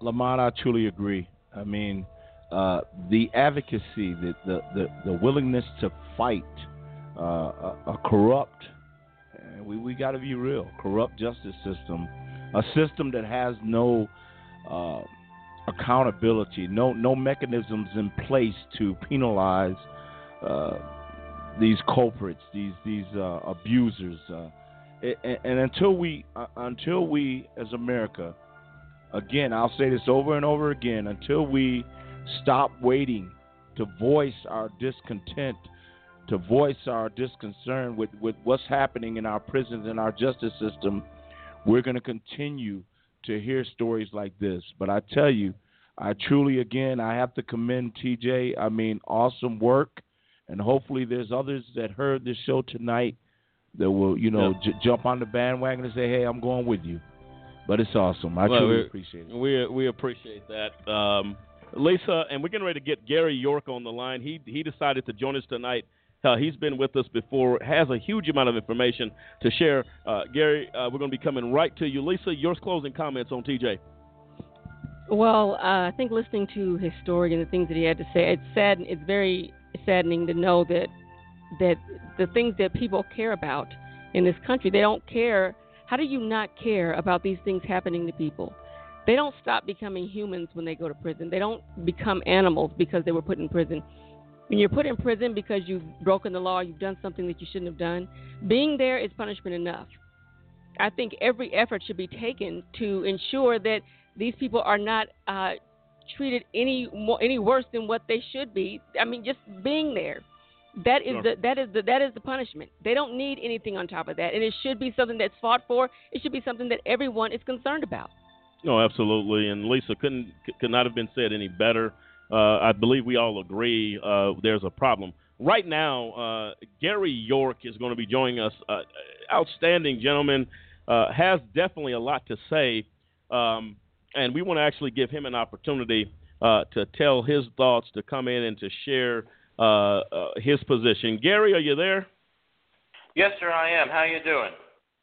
Lamont, I truly agree. I mean, uh, the advocacy, the, the, the, the willingness to fight uh, a, a corrupt, we, we got to be real, corrupt justice system, a system that has no uh, accountability, no no mechanisms in place to penalize uh, these culprits, these these uh, abusers, uh, and, and until we until we as America, again, I'll say this over and over again, until we stop waiting to voice our discontent, to voice our disconcern with, with what's happening in our prisons and our justice system, we're going to continue to hear stories like this. But I tell you, I truly, again, I have to commend TJ. I mean, awesome work. And hopefully there's others that heard this show tonight that will, you know, j- jump on the bandwagon and say, hey, I'm going with you. But it's awesome. I Well, truly we- appreciate it. We we appreciate that, um, Lisa, and we're getting ready to get Gary York on the line. He he decided to join us tonight. Uh, he's been with us before, has a huge amount of information to share. Uh, Gary, uh, we're going to be coming right to you. Lisa, your closing comments on TJ. Well, uh, I think listening to his story and the things that he had to say, it's sad. It's very saddening to know that that the things that people care about in this country, they don't care. How do you not care about these things happening to people? They don't stop becoming humans when they go to prison. They don't become animals because they were put in prison. When you're put in prison because you've broken the law, you've done something that you shouldn't have done, being there is punishment enough. I think every effort should be taken to ensure that these people are not uh, treated any more, any worse than what they should be. I mean, just being there, that is the that is the that is the punishment. They don't need anything on top of that, and it should be something that's fought for. It should be something that everyone is concerned about. No, absolutely. And Lisa couldn't could not have been said any better. Uh, I believe we all agree uh, there's a problem. Right now, uh, Gary York is going to be joining us. Uh, outstanding gentleman, uh, has definitely a lot to say, um, and we want to actually give him an opportunity uh, to tell his thoughts, to come in and to share uh, uh, his position. Gary, are you there? Yes, sir, I am. How are you doing?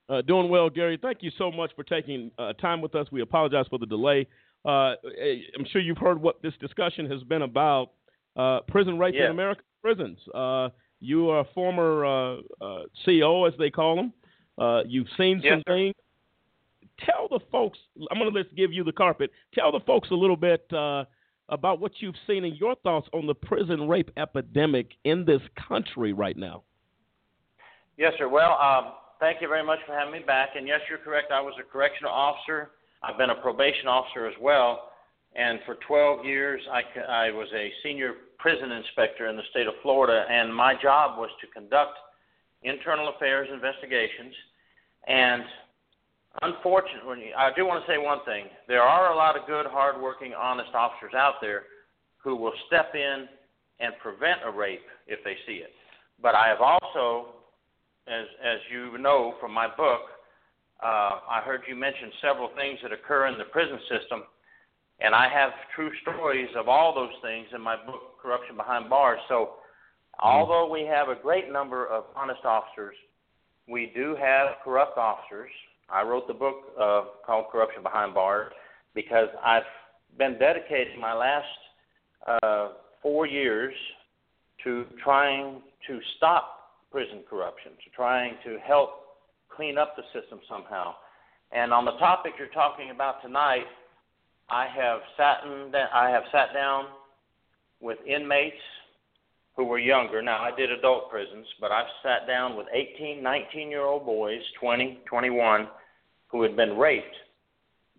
Uh, doing well, Gary. Thank you so much for taking uh, time with us. We apologize for the delay. Uh, I'm sure you've heard what this discussion has been about uh, prison rape Yes. in American prisons. Uh, you are a former uh, uh, CEO, as they call them. Uh, you've seen Yes, some things. Tell the folks, I'm going to let's give you the carpet. Tell the folks a little bit uh, about what you've seen and your thoughts on the prison rape epidemic in this country right now. Yes, sir. Well, um, thank you very much for having me back. And yes, you're correct. I was a correctional officer. I've been a probation officer as well. And for 12 years, I, I was a senior prison inspector in the state of Florida. And my job was to conduct internal affairs investigations. And unfortunately, I do want to say one thing. There are a lot of good, hardworking, honest officers out there who will step in and prevent a rape if they see it. But I have also as as you know from my book, uh, I heard you mention several things that occur in the prison system And I have true stories of all those things in my book, Corruption Behind Bars. So, although we have a great number of honest officers, we do have corrupt officers. I wrote the book uh, called Corruption Behind Bars because I've been dedicating my last uh, four years to trying to stop prison corruption, to trying to help clean up the system somehow. And on the topic you're talking about tonight, I have sat in, I have sat down with inmates who were younger. Now I did adult prisons, but I've sat down with 18, 19 year old boys, 20, 21, who had been raped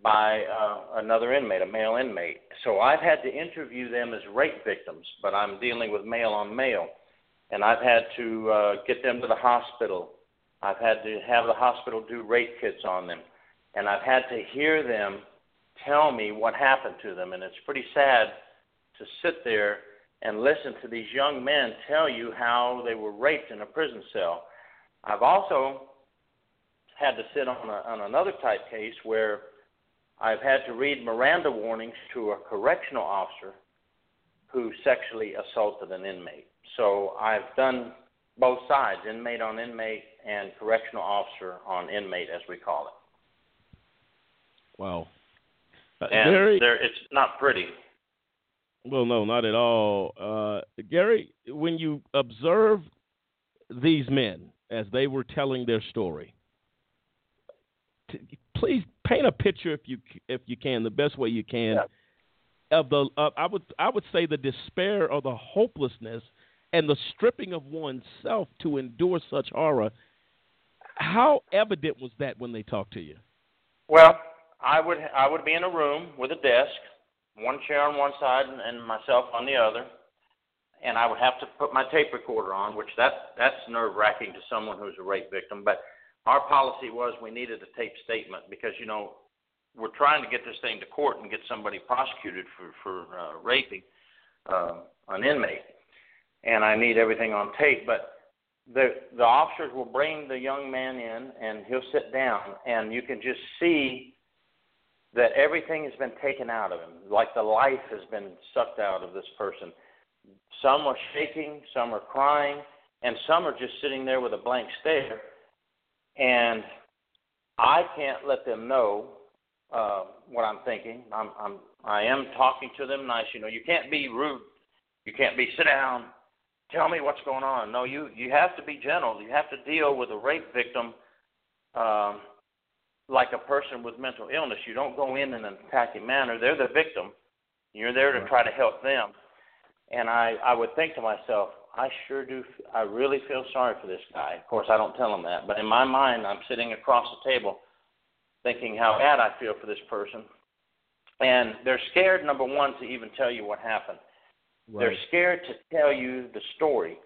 by uh, another inmate, a male inmate. So I've had to interview them as rape victims, but I'm dealing with male on male. And I've had to uh, get them to the hospital. I've had to have the hospital do rape kits on them. And I've had to hear them tell me what happened to them. And it's pretty sad to sit there and listen to these young men tell you how they were raped in a prison cell. I've also had to sit on, a, on another type case where I've had to read Miranda warnings to a correctional officer who sexually assaulted an inmate. So I've done both sides, inmate on inmate and correctional officer on inmate, as we call it. Wow. And Gary, it's not pretty. Well, no, not at all. Uh, Gary, when you observe these men as they were telling their story, t- please paint a picture if you if you can, the best way you can, yeah. of the uh, I would I would say the despair or the hopelessness and the stripping of oneself to endure such horror. How evident was that when they talked to you? Well, I would I would be in a room with a desk, one chair on one side and, and myself on the other, and I would have to put my tape recorder on, which that that's nerve wracking to someone who's a rape victim. But our policy was we needed a tape statement because you know we're trying to get this thing to court and get somebody prosecuted for for uh, raping uh, an inmate, and I need everything on tape. But the the officers will bring the young man in, and he'll sit down, and you can just see that everything has been taken out of him, like the life has been sucked out of this person. Some are shaking, some are crying, and some are just sitting there with a blank stare and I can't let them know uh, what I'm thinking. I'm, I'm, I am talking to them nice. You know, you can't be rude. You can't be sit down. Tell me what's going on. No, you you have to be gentle. You have to deal with a rape victim um, like a person with mental illness. You don't go in in an attacking manner. They're the victim. You're there to try to help them. And I I would think to myself, I sure do. I really feel sorry for this guy. Of course, I don't tell him that, but in my mind, I'm sitting across the table thinking how bad I feel for this person. And they're scared, number one, to even tell you what happened. Right. They're scared to tell you the story.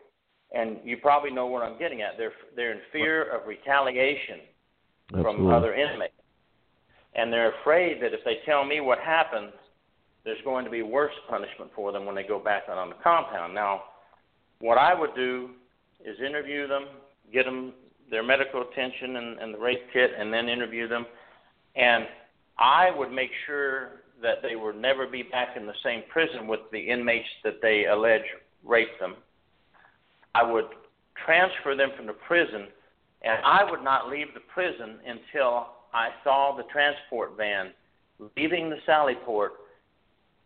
And you probably know what I'm getting at. They're they're in fear of retaliation Absolutely. from other inmates. And they're afraid that if they tell me what happened, there's going to be worse punishment for them when they go back on the compound. Now, what I would do is interview them, get them their medical attention and, and the rape kit, and then interview them. And I would make sure that they would never be back in the same prison with the inmates that they allege raped them. I would transfer them from the prison, and I would not leave the prison until I saw the transport van leaving the Sallyport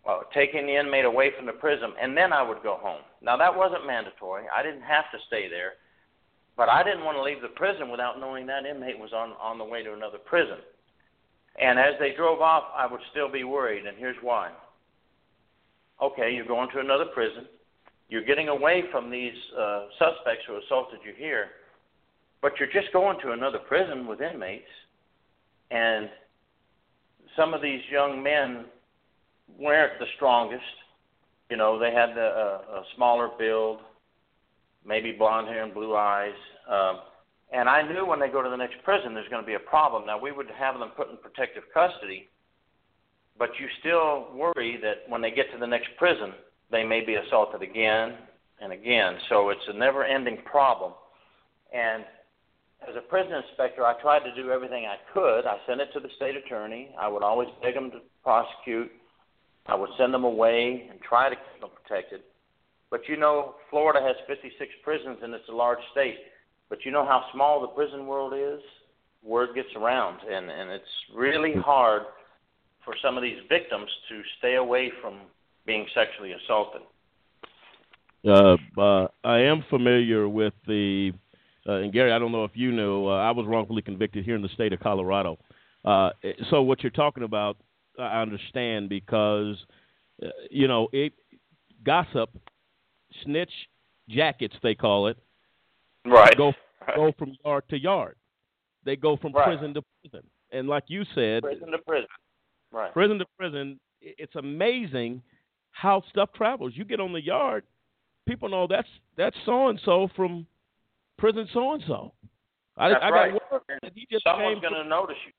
uh, taking the inmate away from the prison, and then I would go home. Now that wasn't mandatory. I didn't have to stay there, but I didn't want to leave the prison without knowing that inmate was on on the way to another prison. And as they drove off, I would still be worried, and here's why. Okay, you're going to another prison. You're getting away from these uh, suspects who assaulted you here, but you're just going to another prison with inmates, and some of these young men weren't the strongest. You know, they had uh, a smaller build, maybe blonde hair and blue eyes. Um, and I knew when they go to the next prison, there's going to be a problem. Now, we would have them put in protective custody, but you still worry that when they get to the next prison, they may be assaulted again and again. So it's a never ending problem. And as a prison inspector, I tried to do everything I could. I sent it to the state attorney. I would always beg them to prosecute I would send them away and try to keep them protected. But you know, Florida has 56 prisons and it's a large state. But you know how small the prison world is? Word gets around, and, and it's really hard for some of these victims to stay away from being sexually assaulted. Uh, uh, I am familiar with the, uh, and Gary, I don't know if you know, uh, I was wrongfully convicted here in the state of Colorado. Uh, so what you're talking about, I understand because, uh, you know, it, gossip, snitch jackets they call it, right? Go go from yard to yard. They go from Right. prison to prison, and like you said, Prison to prison. Right. prison to prison, it's amazing how stuff travels. You get on the yard, people know that's that's so and so from prison so and so. I, That's I right. got word that he just Someone's going to notice you.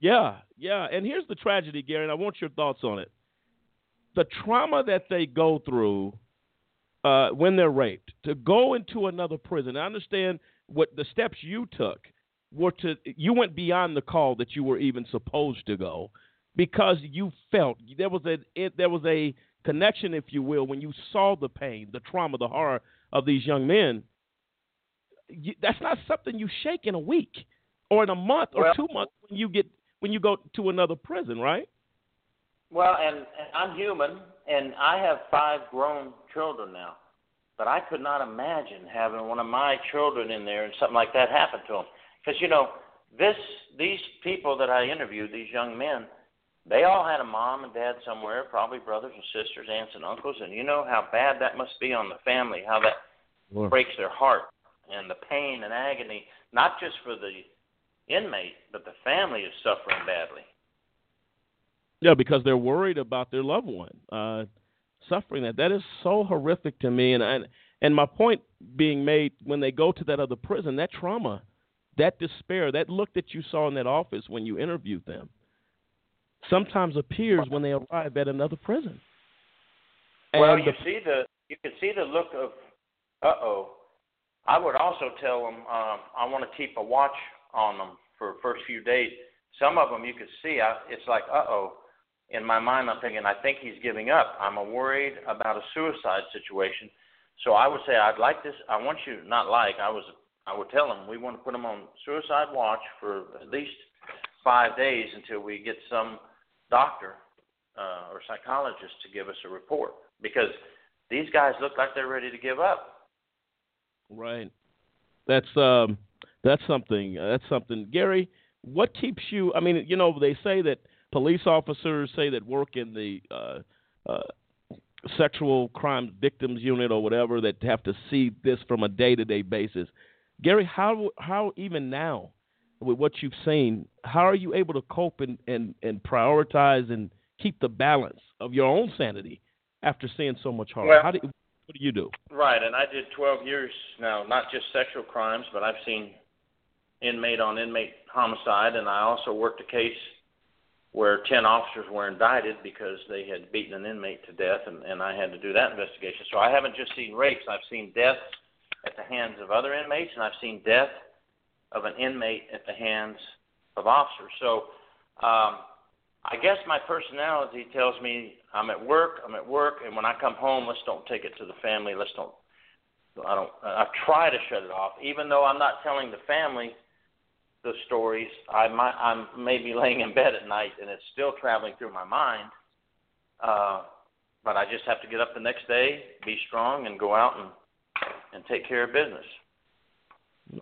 yeah, yeah. And here's the tragedy, Gary, and I want your thoughts on it. The trauma that they go through uh, when they're raped, to go into another prison. I understand what the steps you took were to you went beyond the call that you were even supposed to go because you felt there was a it, there was a connection, if you will, when you saw the pain, the trauma, the horror of these young men. You, that's not something you shake in a week or in a month or Well- two months when you get when you go to another prison, right? Well, and, and I'm human, and I have five grown children now. But I could not imagine having one of my children in there and something like that happen to them. Because you know, this these people that I interviewed, these young men, they all had a mom and dad somewhere, probably brothers and sisters, aunts and uncles, and you know how bad that must be on the family, how that breaks their heart, and the pain and agony, not just for the inmate, but the family is suffering badly. Yeah, because they're worried about their loved one uh, suffering that. That is so horrific to me, and and and my point being made when they go to that other prison, that trauma, that despair, that look that you saw in that office when you interviewed them, sometimes appears when they arrive at another prison. well, And you the- see the you can see the look of uh oh. I would also tell them um, I want to keep a watch on them for the first few days. Some of them you could see. I, it's like uh oh. In my mind, I'm thinking I think he's giving up. I'm worried about a suicide situation. So I would say I'd like this. I want you not like I was. I would tell them we want to put them on suicide watch for at least five days until we get some doctor uh, or psychologist to give us a report because these guys look like they're ready to give up. Right. That's um that's something uh, that's something Gary, what keeps you I mean, you know, they say that police officers say that work in the uh uh sexual crime victims unit or whatever that have to see this from a day-to-day basis. Gary, how how even now with what you've seen, how are you able to cope and and and prioritize and keep the balance of your own sanity after seeing so much horror? Well- how do what do you do? Right, and I did 12 years now, not just sexual crimes, but I've seen inmate on inmate homicide, and I also worked a case where 10 officers were indicted because they had beaten an inmate to death, and, and I had to do that investigation. So I haven't just seen rapes, I've seen deaths at the hands of other inmates, and I've seen death of an inmate at the hands of officers. So um, I guess my personality tells me I'm at work, I'm at work, and when I come home, let's don't take it to the family. Let's don't. I don't. I try to shut it off, even though I'm not telling the family the stories. I might. I'm maybe laying in bed at night, and it's still traveling through my mind. Uh, but I just have to get up the next day, be strong, and go out and and take care of business.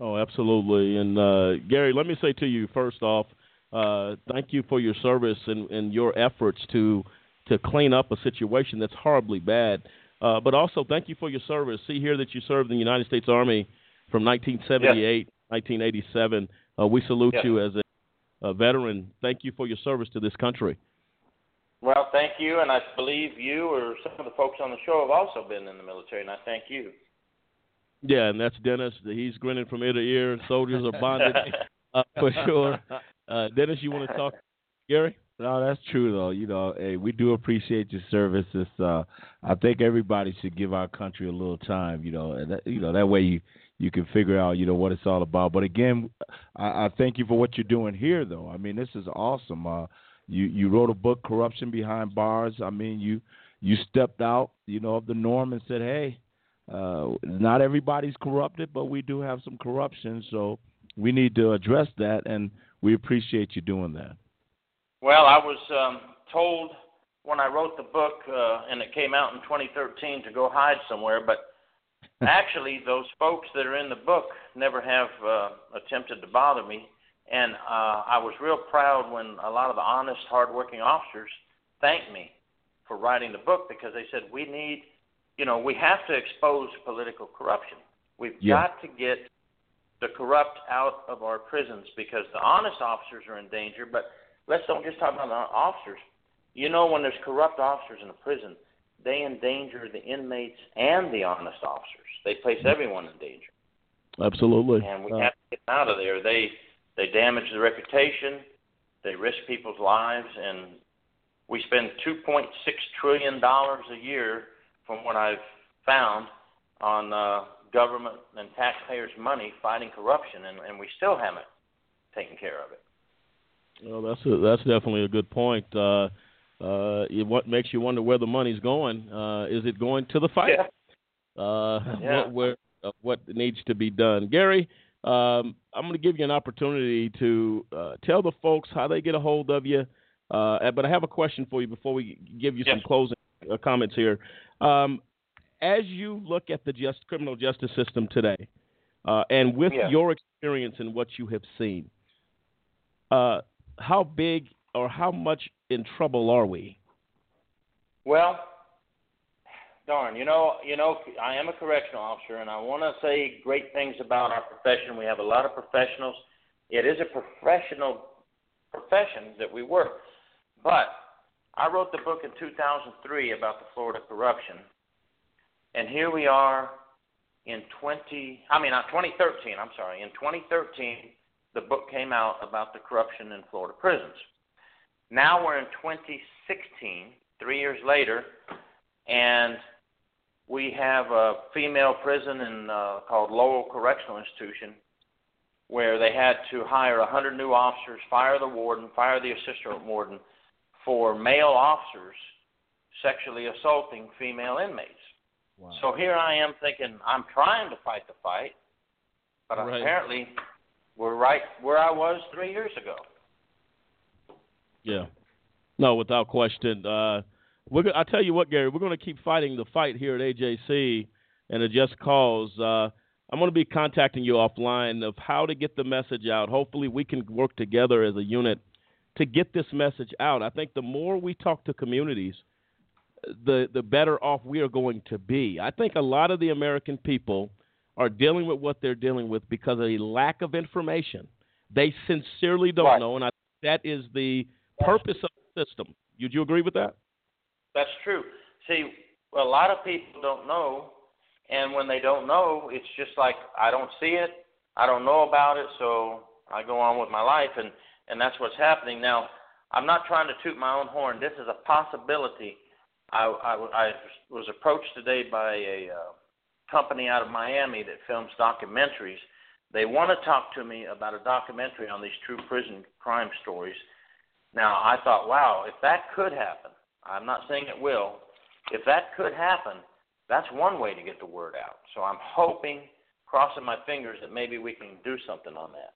Oh, absolutely. And uh, Gary, let me say to you first off, uh, thank you for your service and, and your efforts to to clean up a situation that's horribly bad. Uh, but also, thank you for your service. See here that you served in the United States Army from 1978, 1987. Uh, we salute Yes. you as a, a veteran. Thank you for your service to this country. Well, thank you, and I believe you or some of the folks on the show have also been in the military, and I thank you. Yeah, and that's Dennis. He's grinning from ear to ear. Soldiers are bonded uh, for sure. Uh, Dennis, you want to talk, Gary? No, that's true though. You know, hey, we do appreciate your services. Uh, I think everybody should give our country a little time. You know, and that, you know that way you you can figure out you know what it's all about. But again, I, I thank you for what you're doing here, though. I mean, this is awesome. Uh, You you wrote a book, Corruption Behind Bars. I mean, you you stepped out, you know, of the norm and said, hey, uh, not everybody's corrupted, but we do have some corruption, so we need to address that, and we appreciate you doing that. Well, I was um, told when I wrote the book, uh, and it came out in 2013, to go hide somewhere, but actually, those folks that are in the book never have uh, attempted to bother me. And uh, I was real proud when a lot of the honest, hardworking officers thanked me for writing the book because they said we need, you know, we have to expose political corruption. We've Yeah. got to get the corrupt out of our prisons because the honest officers are in danger. But let's don't just talk about the officers. You know, when there's corrupt officers in a prison, they endanger the inmates and the honest officers. They place everyone in danger, Absolutely. and we Uh, have to get them out of there. They they damage the reputation, they risk people's lives, and we spend 2.6 trillion dollars a year, from what I've found, on uh, government and taxpayers' money fighting corruption, and, and we still haven't taken care of it. Well, that's a, that's definitely a good point. Uh, uh, it, what makes you wonder where the money's going? Uh, is it going to the fight? Uh, Yeah. What, where, uh, what needs to be done? Gary, um, I'm going to give you an opportunity to uh, tell the folks how they get a hold of you. Uh, but I have a question for you before we give you some closing uh, comments here. Um, as you look at the just criminal justice system today, uh, and with Yeah. your experience and what you have seen, uh, how big or how much in trouble are we? Well, darn, you know, you know, I am a correctional officer, and I want to say great things about our profession. We have a lot of professionals. It is a professional profession that we work. But I wrote the book in 2003 about the Florida corruption, and here we are in 20. I mean, not 2013. I'm sorry. In 2013, the book came out about the corruption in Florida prisons. Now we're in 2016, three years later, and we have a female prison in uh, called Lowell Correctional Institution, where they had to hire 100 new officers, fire the warden, fire the assistant warden, for male officers sexually assaulting female inmates. So here I am thinking I'm trying to fight the fight, but Right. apparently we're right where I was three years ago. Yeah. No, without question. Uh, we're I tell you what, Gary, we're going to keep fighting the fight here at AJC and a Just Cause. Uh, I'm going to be contacting you offline of how to get the message out. Hopefully, we can work together as a unit to get this message out. I think the more we talk to communities, the the better off we are going to be. I think a lot of the American people are dealing with what they're dealing with because of a lack of information. They sincerely don't know, and I that is the purpose of the system. Would you agree with that? That's true. See, a lot of people don't know, and when they don't know, it's just like I don't see it, I don't know about it, so I go on with my life, and and that's what's happening now. I'm not trying to toot my own horn. This is a possibility. I I, I was approached today by a uh, company out of Miami that films documentaries. They want to talk to me about a documentary on these true prison crime stories. Now, I thought, wow, if that could happen, I'm not saying it will. If that could happen, that's one way to get the word out. So I'm hoping, crossing my fingers, that maybe we can do something on that.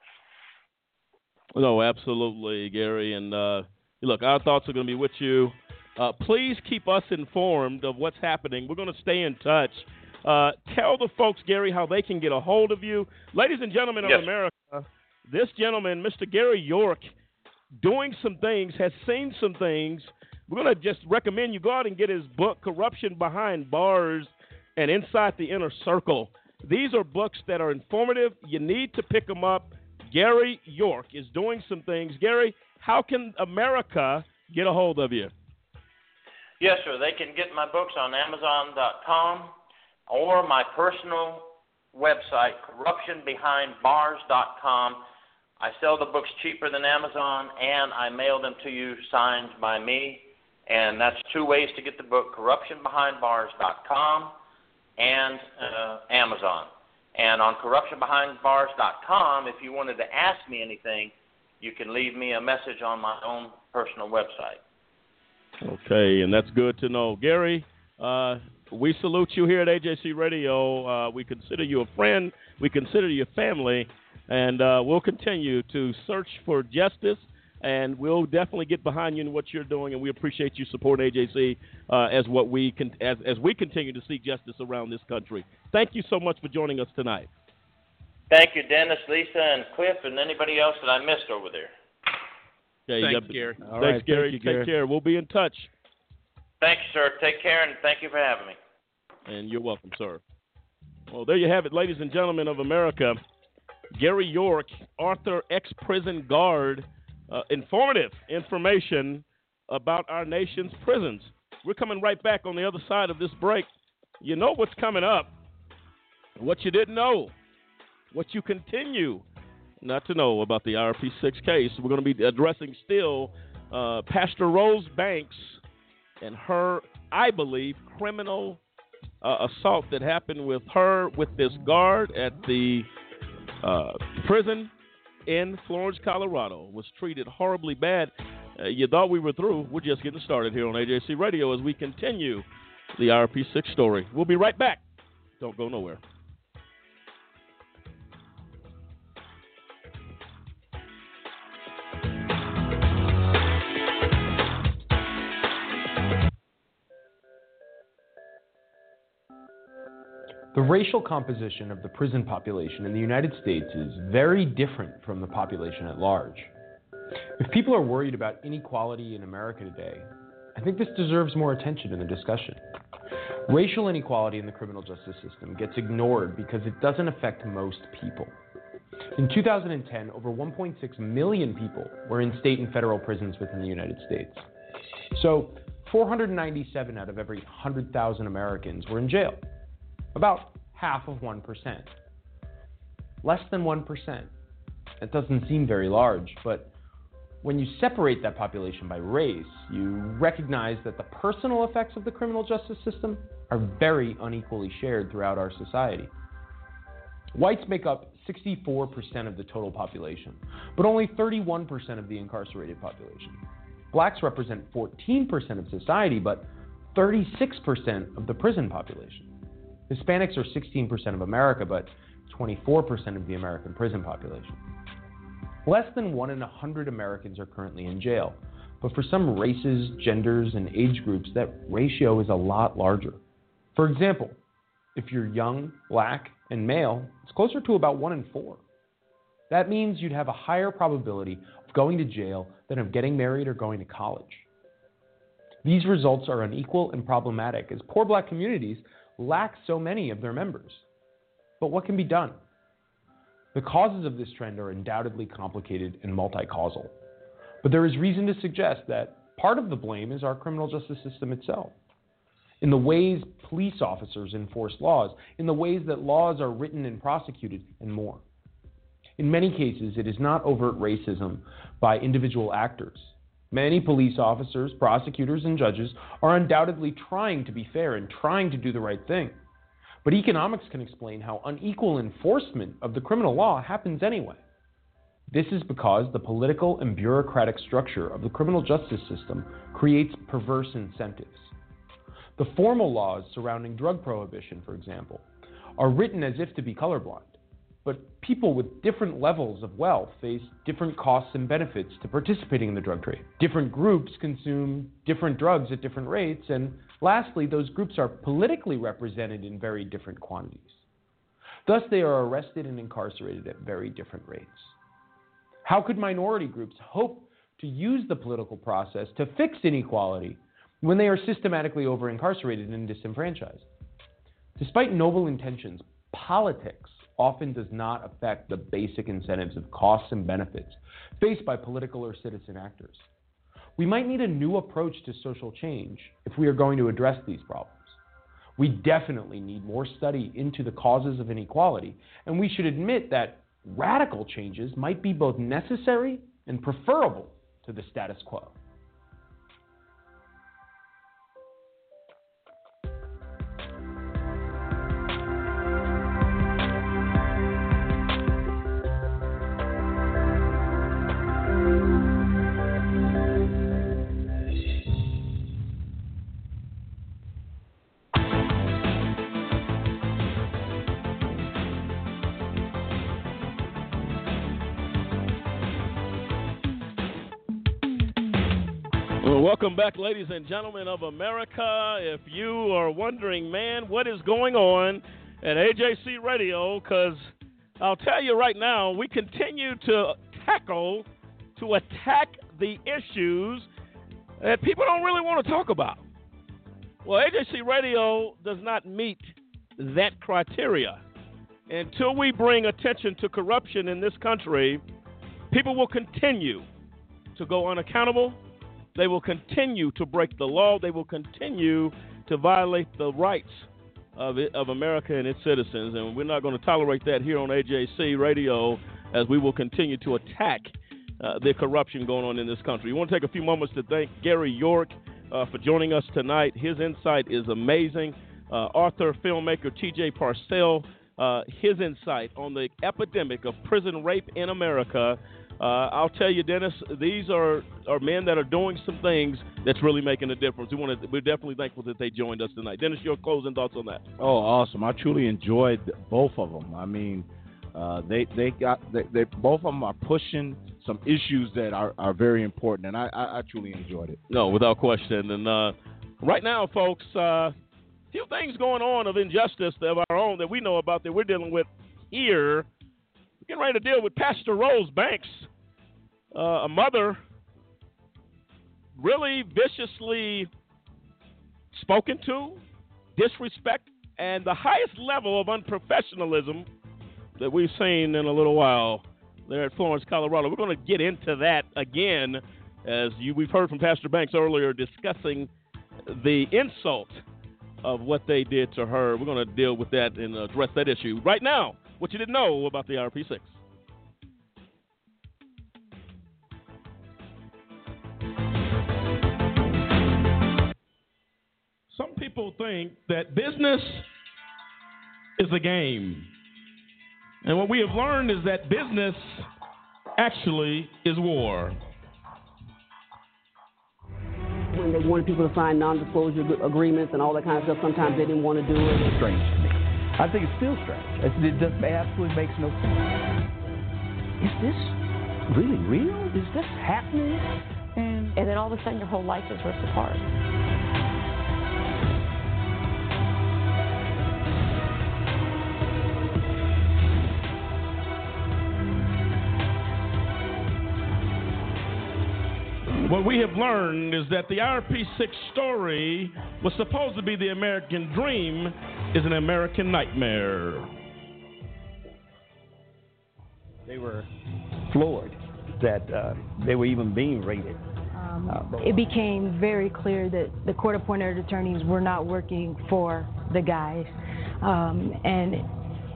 No, absolutely, Gary. And uh, look, our thoughts are going to be with you. Uh, please keep us informed of what's happening. We're going to stay in touch. Uh, tell the folks, Gary, how they can get a hold of you. Ladies and gentlemen Yes. of America, this gentleman, Mr. Gary York, doing some things, has seen some things. We're going to just recommend you go out and get his book, Corruption Behind Bars and Inside the Inner Circle. These are books that are informative. You need to pick them up. Gary York is doing some things. Gary, how can America get a hold of you? Yes, sir. They can get my books on Amazon.com or my personal website, corruptionbehindbars.com. I sell the books cheaper than Amazon, and I mail them to you signed by me. And that's two ways to get the book: corruptionbehindbars.com and uh, Amazon. And on corruptionbehindbars.com, if you wanted to ask me anything, you can leave me a message on my own personal website. Okay, and that's good to know. Gary, uh, we salute you here at AJC Radio. Uh, we consider you a friend. We consider you family, and uh, we'll continue to search for justice. And we'll definitely get behind you in what you're doing, and we appreciate you supporting AJC uh, as what we can as as we continue to seek justice around this country. Thank you so much for joining us tonight. Thank you, Dennis, Lisa, and Cliff, and anybody else that I missed over there. Okay, Thanks, yep. Gary. Thanks, All right, Gary. thank you, Take Gary. care. We'll be in touch. Thank you, sir. Take care, and thank you for having me. And you're welcome, sir. Well, there you have it, ladies and gentlemen of America. Gary York, Arthur ex prison guard, uh, informative information about our nation's prisons. We're coming right back on the other side of this break. You know what's coming up, what you didn't know, what you continue not to know about the IRP 6 case. We're going to be addressing still uh, Pastor Rose Banks and her, I believe, criminal uh, assault that happened with her with this guard at the uh, prison in Florence, Colorado. Was treated horribly bad. Uh, you thought we were through. We're just getting started here on AJC Radio as we continue the IRP 6 story. We'll be right back. Don't go nowhere. The racial composition of the prison population in the United States is very different from the population at large. If people are worried about inequality in America today, I think this deserves more attention in the discussion. Racial inequality in the criminal justice system gets ignored because it doesn't affect most people. In 2010, over 1.6 million people were in state and federal prisons within the United States. So, 497 out of every 100,000 Americans were in jail about half of 1%. Less than 1%. That doesn't seem very large, but when you separate that population by race, you recognize that the personal effects of the criminal justice system are very unequally shared throughout our society. Whites make up 64% of the total population, but only 31% of the incarcerated population. Blacks represent 14% of society, but 36% of the prison population. Hispanics are 16% of America, but 24% of the American prison population. Less than 1 in 100 Americans are currently in jail, but for some races, genders, and age groups, that ratio is a lot larger. For example, if you're young, black, and male, it's closer to about 1 in 4. That means you'd have a higher probability of going to jail than of getting married or going to college. These results are unequal and problematic as poor black communities lack so many of their members. But what can be done? The causes of this trend are undoubtedly complicated and multi causal. But there is reason to suggest that part of the blame is our criminal justice system itself. In the ways police officers enforce laws, in the ways that laws are written and prosecuted, and more. In many cases, it is not overt racism by individual actors. Many police officers, prosecutors, and judges are undoubtedly trying to be fair and trying to do the right thing. But economics can explain how unequal enforcement of the criminal law happens anyway. This is because the political and bureaucratic structure of the criminal justice system creates perverse incentives. The formal laws surrounding drug prohibition, for example, are written as if to be colorblind. But people with different levels of wealth face different costs and benefits to participating in the drug trade. Different groups consume different drugs at different rates, and lastly, those groups are politically represented in very different quantities. Thus, they are arrested and incarcerated at very different rates. How could minority groups hope to use the political process to fix inequality when they are systematically over incarcerated and disenfranchised? Despite noble intentions, politics often does not affect the basic incentives of costs and benefits faced by political or citizen actors. We might need a new approach to social change if we are going to address these problems. We definitely need more study into the causes of inequality, and we should admit that radical changes might be both necessary and preferable to the status quo. Welcome back, ladies and gentlemen of America. If you are wondering, man, what is going on at AJC Radio, because I'll tell you right now, we continue to tackle, to attack the issues that people don't really want to talk about. Well, AJC Radio does not meet that criteria. Until we bring attention to corruption in this country, people will continue to go unaccountable they will continue to break the law. They will continue to violate the rights of it, of America and its citizens, and we're not going to tolerate that here on AJC Radio as we will continue to attack uh, the corruption going on in this country. We want to take a few moments to thank Gary York uh, for joining us tonight. His insight is amazing. Uh, author, filmmaker T.J. Parsell, uh, his insight on the epidemic of prison rape in America uh, I'll tell you, Dennis, these are, are men that are doing some things that's really making a difference. We want to, we're definitely thankful that they joined us tonight. Dennis, your closing thoughts on that? Oh, awesome! I truly enjoyed both of them. I mean, uh, they they got they, they, both of them are pushing some issues that are, are very important, and I, I, I truly enjoyed it. No, without question. And uh, right now, folks, a uh, few things going on of injustice of our own that we know about that we're dealing with here. We're getting ready to deal with Pastor Rose Banks uh, a mother really viciously spoken to, disrespect, and the highest level of unprofessionalism that we've seen in a little while there at Florence, Colorado. We're going to get into that again, as you, we've heard from Pastor Banks earlier discussing the insult of what they did to her. We're going to deal with that and address that issue right now. What you didn't know about the RP6. People think that business is a game. And what we have learned is that business actually is war. When they wanted people to sign non disclosure agreements and all that kind of stuff, sometimes they didn't want to do it. It's strange to me. I think it's still strange. It just absolutely makes no sense. Is this really real? Is this happening? And, and then all of a sudden your whole life is ripped apart. What we have learned is that the RP6 story was supposed to be the American dream, is an American nightmare. They were floored that uh, they were even being raided. Um, uh, it became very clear that the court appointed attorneys were not working for the guys. Um, and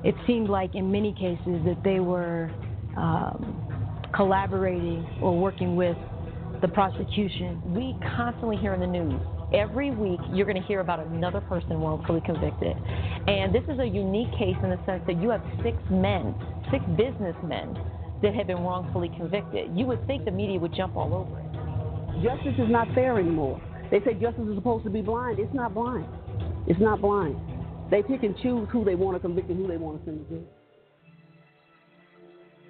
it seemed like in many cases that they were um, collaborating or working with the prosecution. We constantly hear in the news every week you're going to hear about another person wrongfully convicted. And this is a unique case in the sense that you have six men, six businessmen that have been wrongfully convicted. You would think the media would jump all over it. Justice is not fair anymore. They say justice is supposed to be blind. It's not blind. It's not blind. They pick and choose who they want to convict and who they want to send to jail.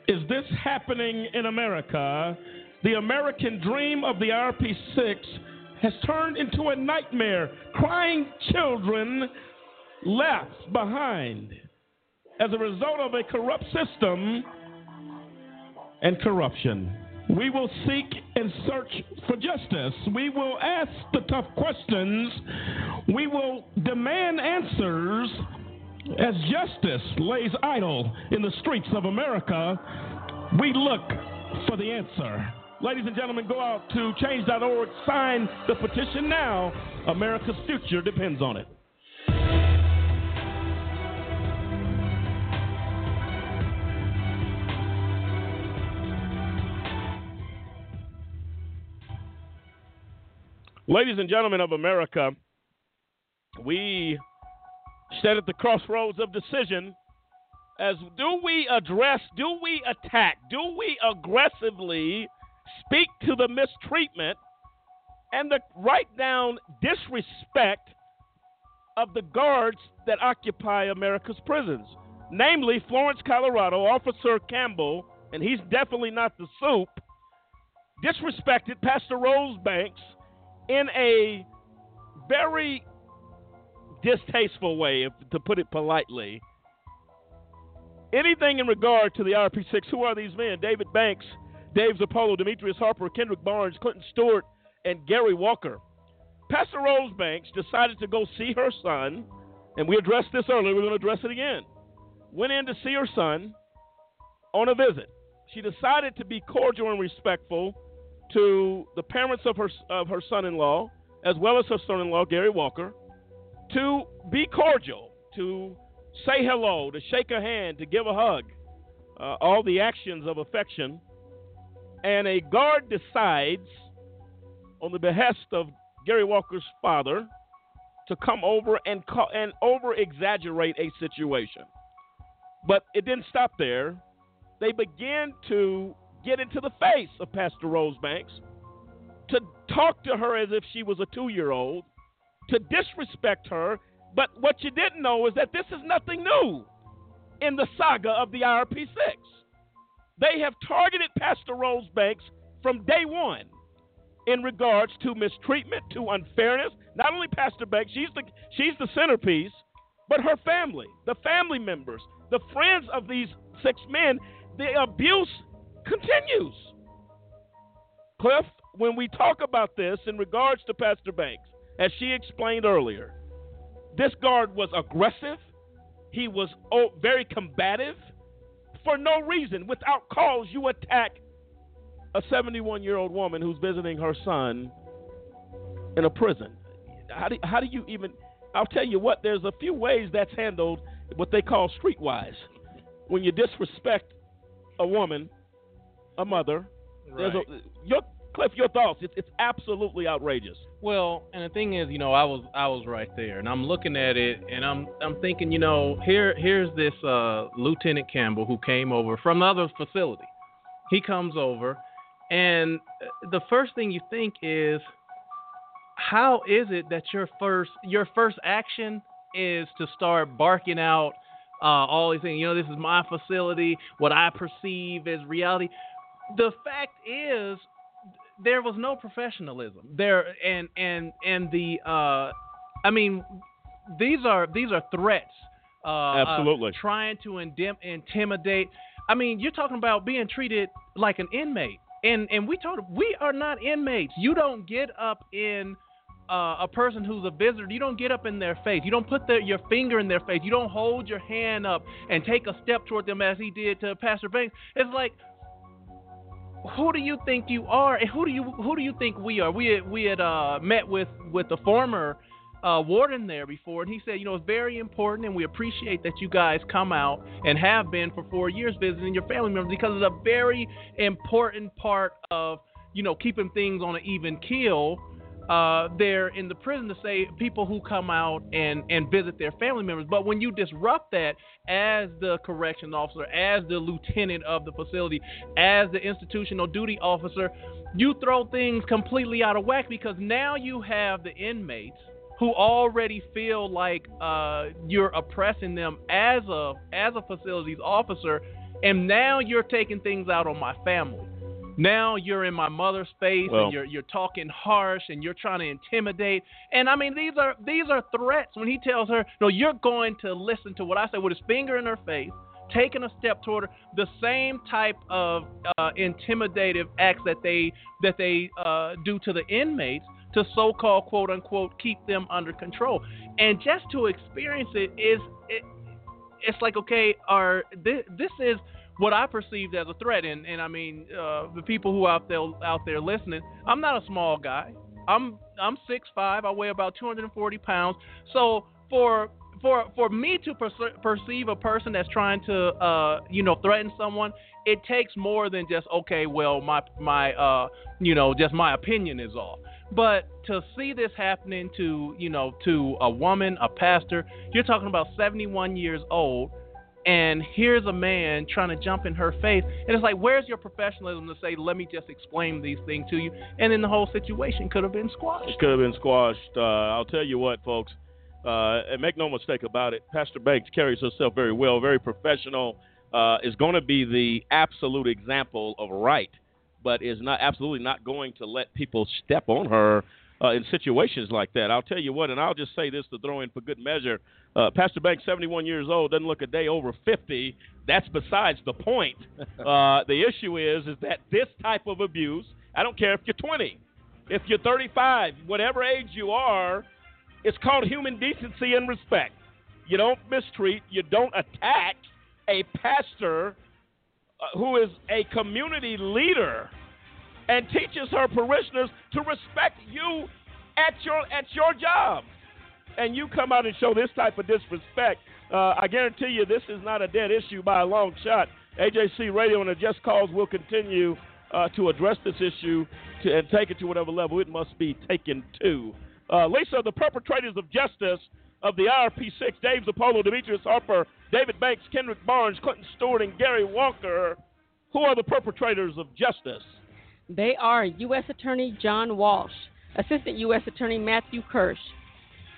Is this happening in America? The American dream of the RP6 has turned into a nightmare. Crying children left behind as a result of a corrupt system and corruption. We will seek and search for justice. We will ask the tough questions. We will demand answers as justice lays idle in the streets of America. We look for the answer. Ladies and gentlemen, go out to change.org, sign the petition now. America's future depends on it. Ladies and gentlemen of America, we stand at the crossroads of decision as do we address, do we attack, do we aggressively speak to the mistreatment and the right down disrespect of the guards that occupy America's prisons. Namely, Florence, Colorado, Officer Campbell, and he's definitely not the soup, disrespected Pastor Rose Banks in a very distasteful way, if, to put it politely. Anything in regard to the RP6, who are these men? David Banks, Dave Zirpolo, Demetrius Harper, Kendrick Barnes, Clinton Stewart, and Gary Walker. Pastor Rose Banks decided to go see her son, and we addressed this earlier, we're going to address it again. Went in to see her son on a visit. She decided to be cordial and respectful to the parents of her of her son-in-law, as well as her son-in-law Gary Walker, to be cordial, to say hello, to shake a hand, to give a hug, uh, all the actions of affection. And a guard decides, on the behest of Gary Walker's father, to come over and and over exaggerate a situation. But it didn't stop there. They began to get into the face of Pastor Rose Banks, to talk to her as if she was a two year old, to disrespect her. But what you didn't know is that this is nothing new in the saga of the IRP 6. They have targeted Pastor Rose Banks from day one in regards to mistreatment, to unfairness. Not only Pastor Banks, she's the, she's the centerpiece, but her family, the family members, the friends of these six men, the abuse continues. Cliff, when we talk about this in regards to Pastor Banks, as she explained earlier, this guard was aggressive. He was oh, very combative. For no reason, without cause, you attack a 71 year old woman who's visiting her son in a prison. How do, how do you even? I'll tell you what, there's a few ways that's handled, what they call streetwise. When you disrespect a woman, a mother, there's a, your, Cliff, your thoughts. It's, it's absolutely outrageous. Well, and the thing is, you know, I was I was right there, and I'm looking at it, and I'm I'm thinking, you know, here here's this uh, Lieutenant Campbell who came over from another facility. He comes over, and the first thing you think is, how is it that your first your first action is to start barking out uh, all these things? You know, this is my facility. What I perceive as reality. The fact is, there was no professionalism there, and and and the uh, I mean, these are these are threats. Uh, Absolutely. Trying to indim- intimidate. I mean, you're talking about being treated like an inmate, and and we told we are not inmates. You don't get up in uh, a person who's a visitor, you don't get up in their face. You don't put the, your finger in their face. You don't hold your hand up and take a step toward them as he did to Pastor Banks. It's like, who do you think you are, and who do you who do you think we are? We had, we had uh, met with with the former uh, warden there before, and he said, you know, it's very important, and we appreciate that you guys come out and have been for four years visiting your family members because it's a very important part of you know keeping things on an even keel uh, there in the prison to say people who come out and, and visit their family members. But when you disrupt that as the correction officer, as the lieutenant of the facility, as the institutional duty officer, you throw things completely out of whack because now you have the inmates who already feel like uh, you're oppressing them as a as a facilities officer, and now you're taking things out on my family. Now you're in my mother's face Well- and you're you're talking harsh and you're trying to intimidate. And I mean these are these are threats when he tells her, "No, you're going to listen to what I say with his finger in her face." Taking a step toward her, the same type of uh, intimidative acts that they that they uh, do to the inmates to so-called quote unquote keep them under control, and just to experience it is it, it's like okay, are this, this is what I perceived as a threat, and and I mean uh, the people who out there out there listening, I'm not a small guy. I'm I'm six five. I weigh about 240 pounds. So for for for me to perce- perceive a person that's trying to uh, you know threaten someone, it takes more than just okay, well my my uh, you know just my opinion is off. But to see this happening to you know to a woman, a pastor, you're talking about 71 years old and here's a man trying to jump in her face. And it's like where's your professionalism to say let me just explain these things to you? And then the whole situation could have been squashed. It could have been squashed. Uh, I'll tell you what, folks, uh, and make no mistake about it, Pastor Banks carries herself very well, very professional, uh, is going to be the absolute example of right, but is not absolutely not going to let people step on her uh, in situations like that. I'll tell you what, and I'll just say this to throw in for good measure. Uh, Pastor Banks, 71 years old, doesn't look a day over 50. That's besides the point. Uh, the issue is, is that this type of abuse. I don't care if you're 20, if you're 35, whatever age you are, it's called human decency and respect. You don't mistreat, you don't attack a pastor uh, who is a community leader and teaches her parishioners to respect you at your at your job. And you come out and show this type of disrespect. Uh, I guarantee you, this is not a dead issue by a long shot. AJC Radio and the Just Cause will continue uh, to address this issue to, and take it to whatever level it must be taken to. Uh, Lisa, the perpetrators of justice of the IRP6, Dave Zirpolo, Demetrius Harper, David Banks, Kendrick Barnes, Clinton Stewart, and Gary Walker, who are the perpetrators of justice? They are U.S. Attorney John Walsh, Assistant U.S. Attorney Matthew Kirsch,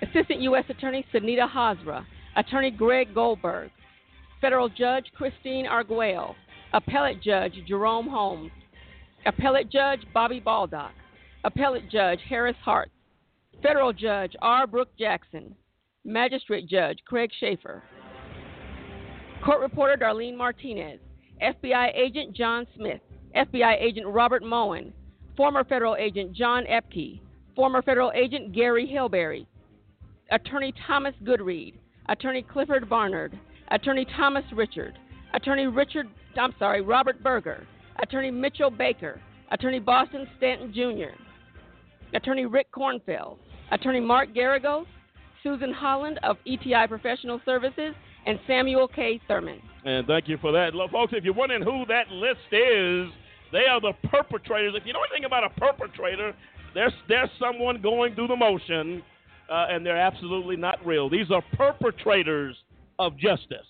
Assistant U.S. Attorney Sunita Hazra, Attorney Greg Goldberg, Federal Judge Christine Arguello, Appellate Judge Jerome Holmes, Appellate Judge Bobby Baldock, Appellate Judge Harris Hartz, Federal Judge R. Brooke Jackson, Magistrate Judge Craig Shaffer, Court Reporter Darlene Martinez, FBI Agent John Smith, FBI Agent Robert Moen, former federal agent John Epke, former federal agent Gary Hillberry, Attorney Thomas Goodread, Attorney Clifford Barnard, Attorney Thomas Richard, Attorney Richard, I'm sorry, Robert Berger, Attorney Mitchell Baker, Attorney Boston Stanton Jr., Attorney Rick Kornfeld, Attorney Mark Geragos, Susan Holland of ETI Professional Services, and Samuel K. Thurman. And thank you for that. Look, folks, if you're wondering who that list is, they are the perpetrators. If you know anything about a perpetrator, there's, there's someone going through the motion, uh, and they're absolutely not real. These are perpetrators of justice.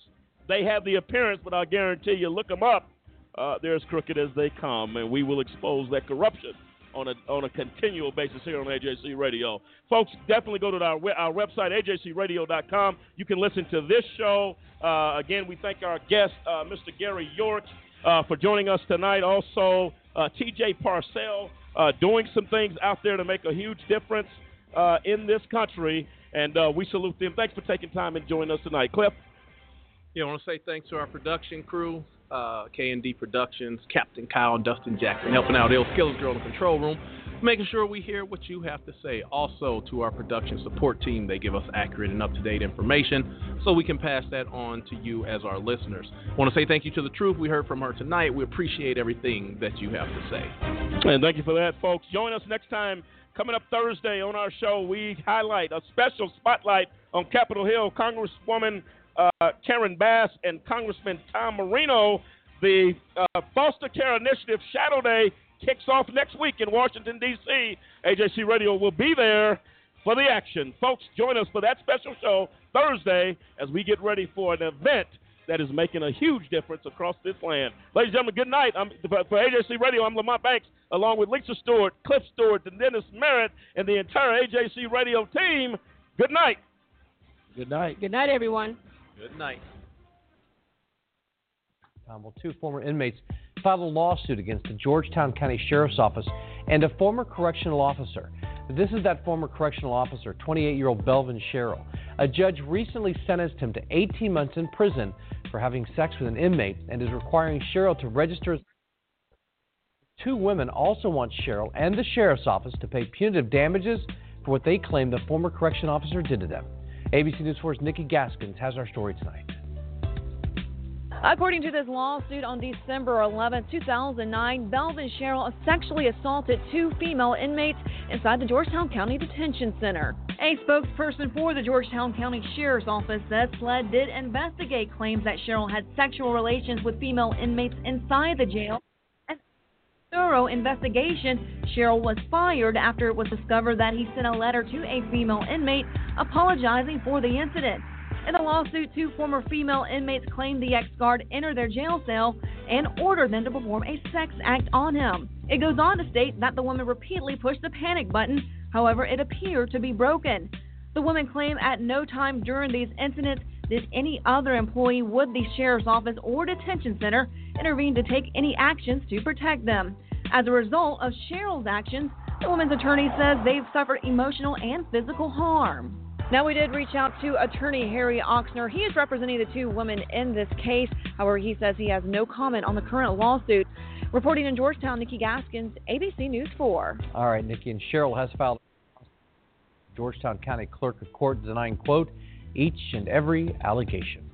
They have the appearance, but I guarantee you, look them up, uh, they're as crooked as they come, and we will expose that corruption on a on a continual basis here on AJC Radio. Folks, definitely go to our our website ajcradio.com. You can listen to this show. Uh, again, we thank our guest, uh, Mr. Gary York, uh, for joining us tonight. Also, uh, T.J. Parsell uh, doing some things out there to make a huge difference uh, in this country, and we salute them. Thanks for taking time and joining us tonight, Cliff. Yeah, I want to say thanks to our production crew, uh, K&D Productions, Captain Kyle and Dustin Jackson, helping out Ill Skills Girl in the control room, making sure we hear what you have to say. Also, to our production support team, they give us accurate and up to date information so we can pass that on to you as our listeners. I want to say thank you to the truth. We heard from her tonight. We appreciate everything that you have to say. And thank you for that, folks. Join us next time. Coming up Thursday on our show, we highlight a special spotlight on Capitol Hill. Congresswoman uh, Karen Bass and Congressman Tom Marino. The uh, Foster Care Initiative Shadow Day kicks off next week in Washington, D.C. AJC Radio will be there for the action. Folks, join us for that special show Thursday as we get ready for an event that is making a huge difference across this land. Ladies and gentlemen, good night. I'm, for AJC Radio, I'm Lamont Banks, along with Lisa Stewart, Cliff Stewart, and Dennis Merritt, and the entire AJC Radio team. Good night. Good night. Good night, everyone. Good night. Um, well, two former inmates filed a lawsuit against the Georgetown County Sheriff's Office and a former correctional officer. This is that former correctional officer, 28 year old Belvin Sherrill. A judge recently sentenced him to 18 months in prison for having sex with an inmate and is requiring Sherrill to register. Two women also want Sherrill and the sheriff's office to pay punitive damages for what they claim the former correction officer did to them. ABC News 4's Nikki Gaskins has our story tonight. According to this lawsuit, on December 11, 2009, Belvin Sherrill sexually assaulted two female inmates inside the Georgetown County Detention Center. A spokesperson for the Georgetown County Sheriff's Office says SLED did investigate claims that Sherrill had sexual relations with female inmates inside the jail thorough investigation, Sherrill was fired after it was discovered that he sent a letter to a female inmate apologizing for the incident. In the lawsuit, two former female inmates claimed the ex guard entered their jail cell and ordered them to perform a sex act on him. It goes on to state that the woman repeatedly pushed the panic button, however, it appeared to be broken. The women claim at no time during these incidents did any other employee with the sheriff's office or detention center intervene to take any actions to protect them. As a result of Sherrill's actions, the woman's attorney says they've suffered emotional and physical harm. Now, we did reach out to attorney Harry Oxner. He is representing the two women in this case. However, he says he has no comment on the current lawsuit. Reporting in Georgetown, Nikki Gaskins, ABC News 4. All right, Nikki. And Sherrill has filed Georgetown County Clerk of Court denying, quote, each and every allegation.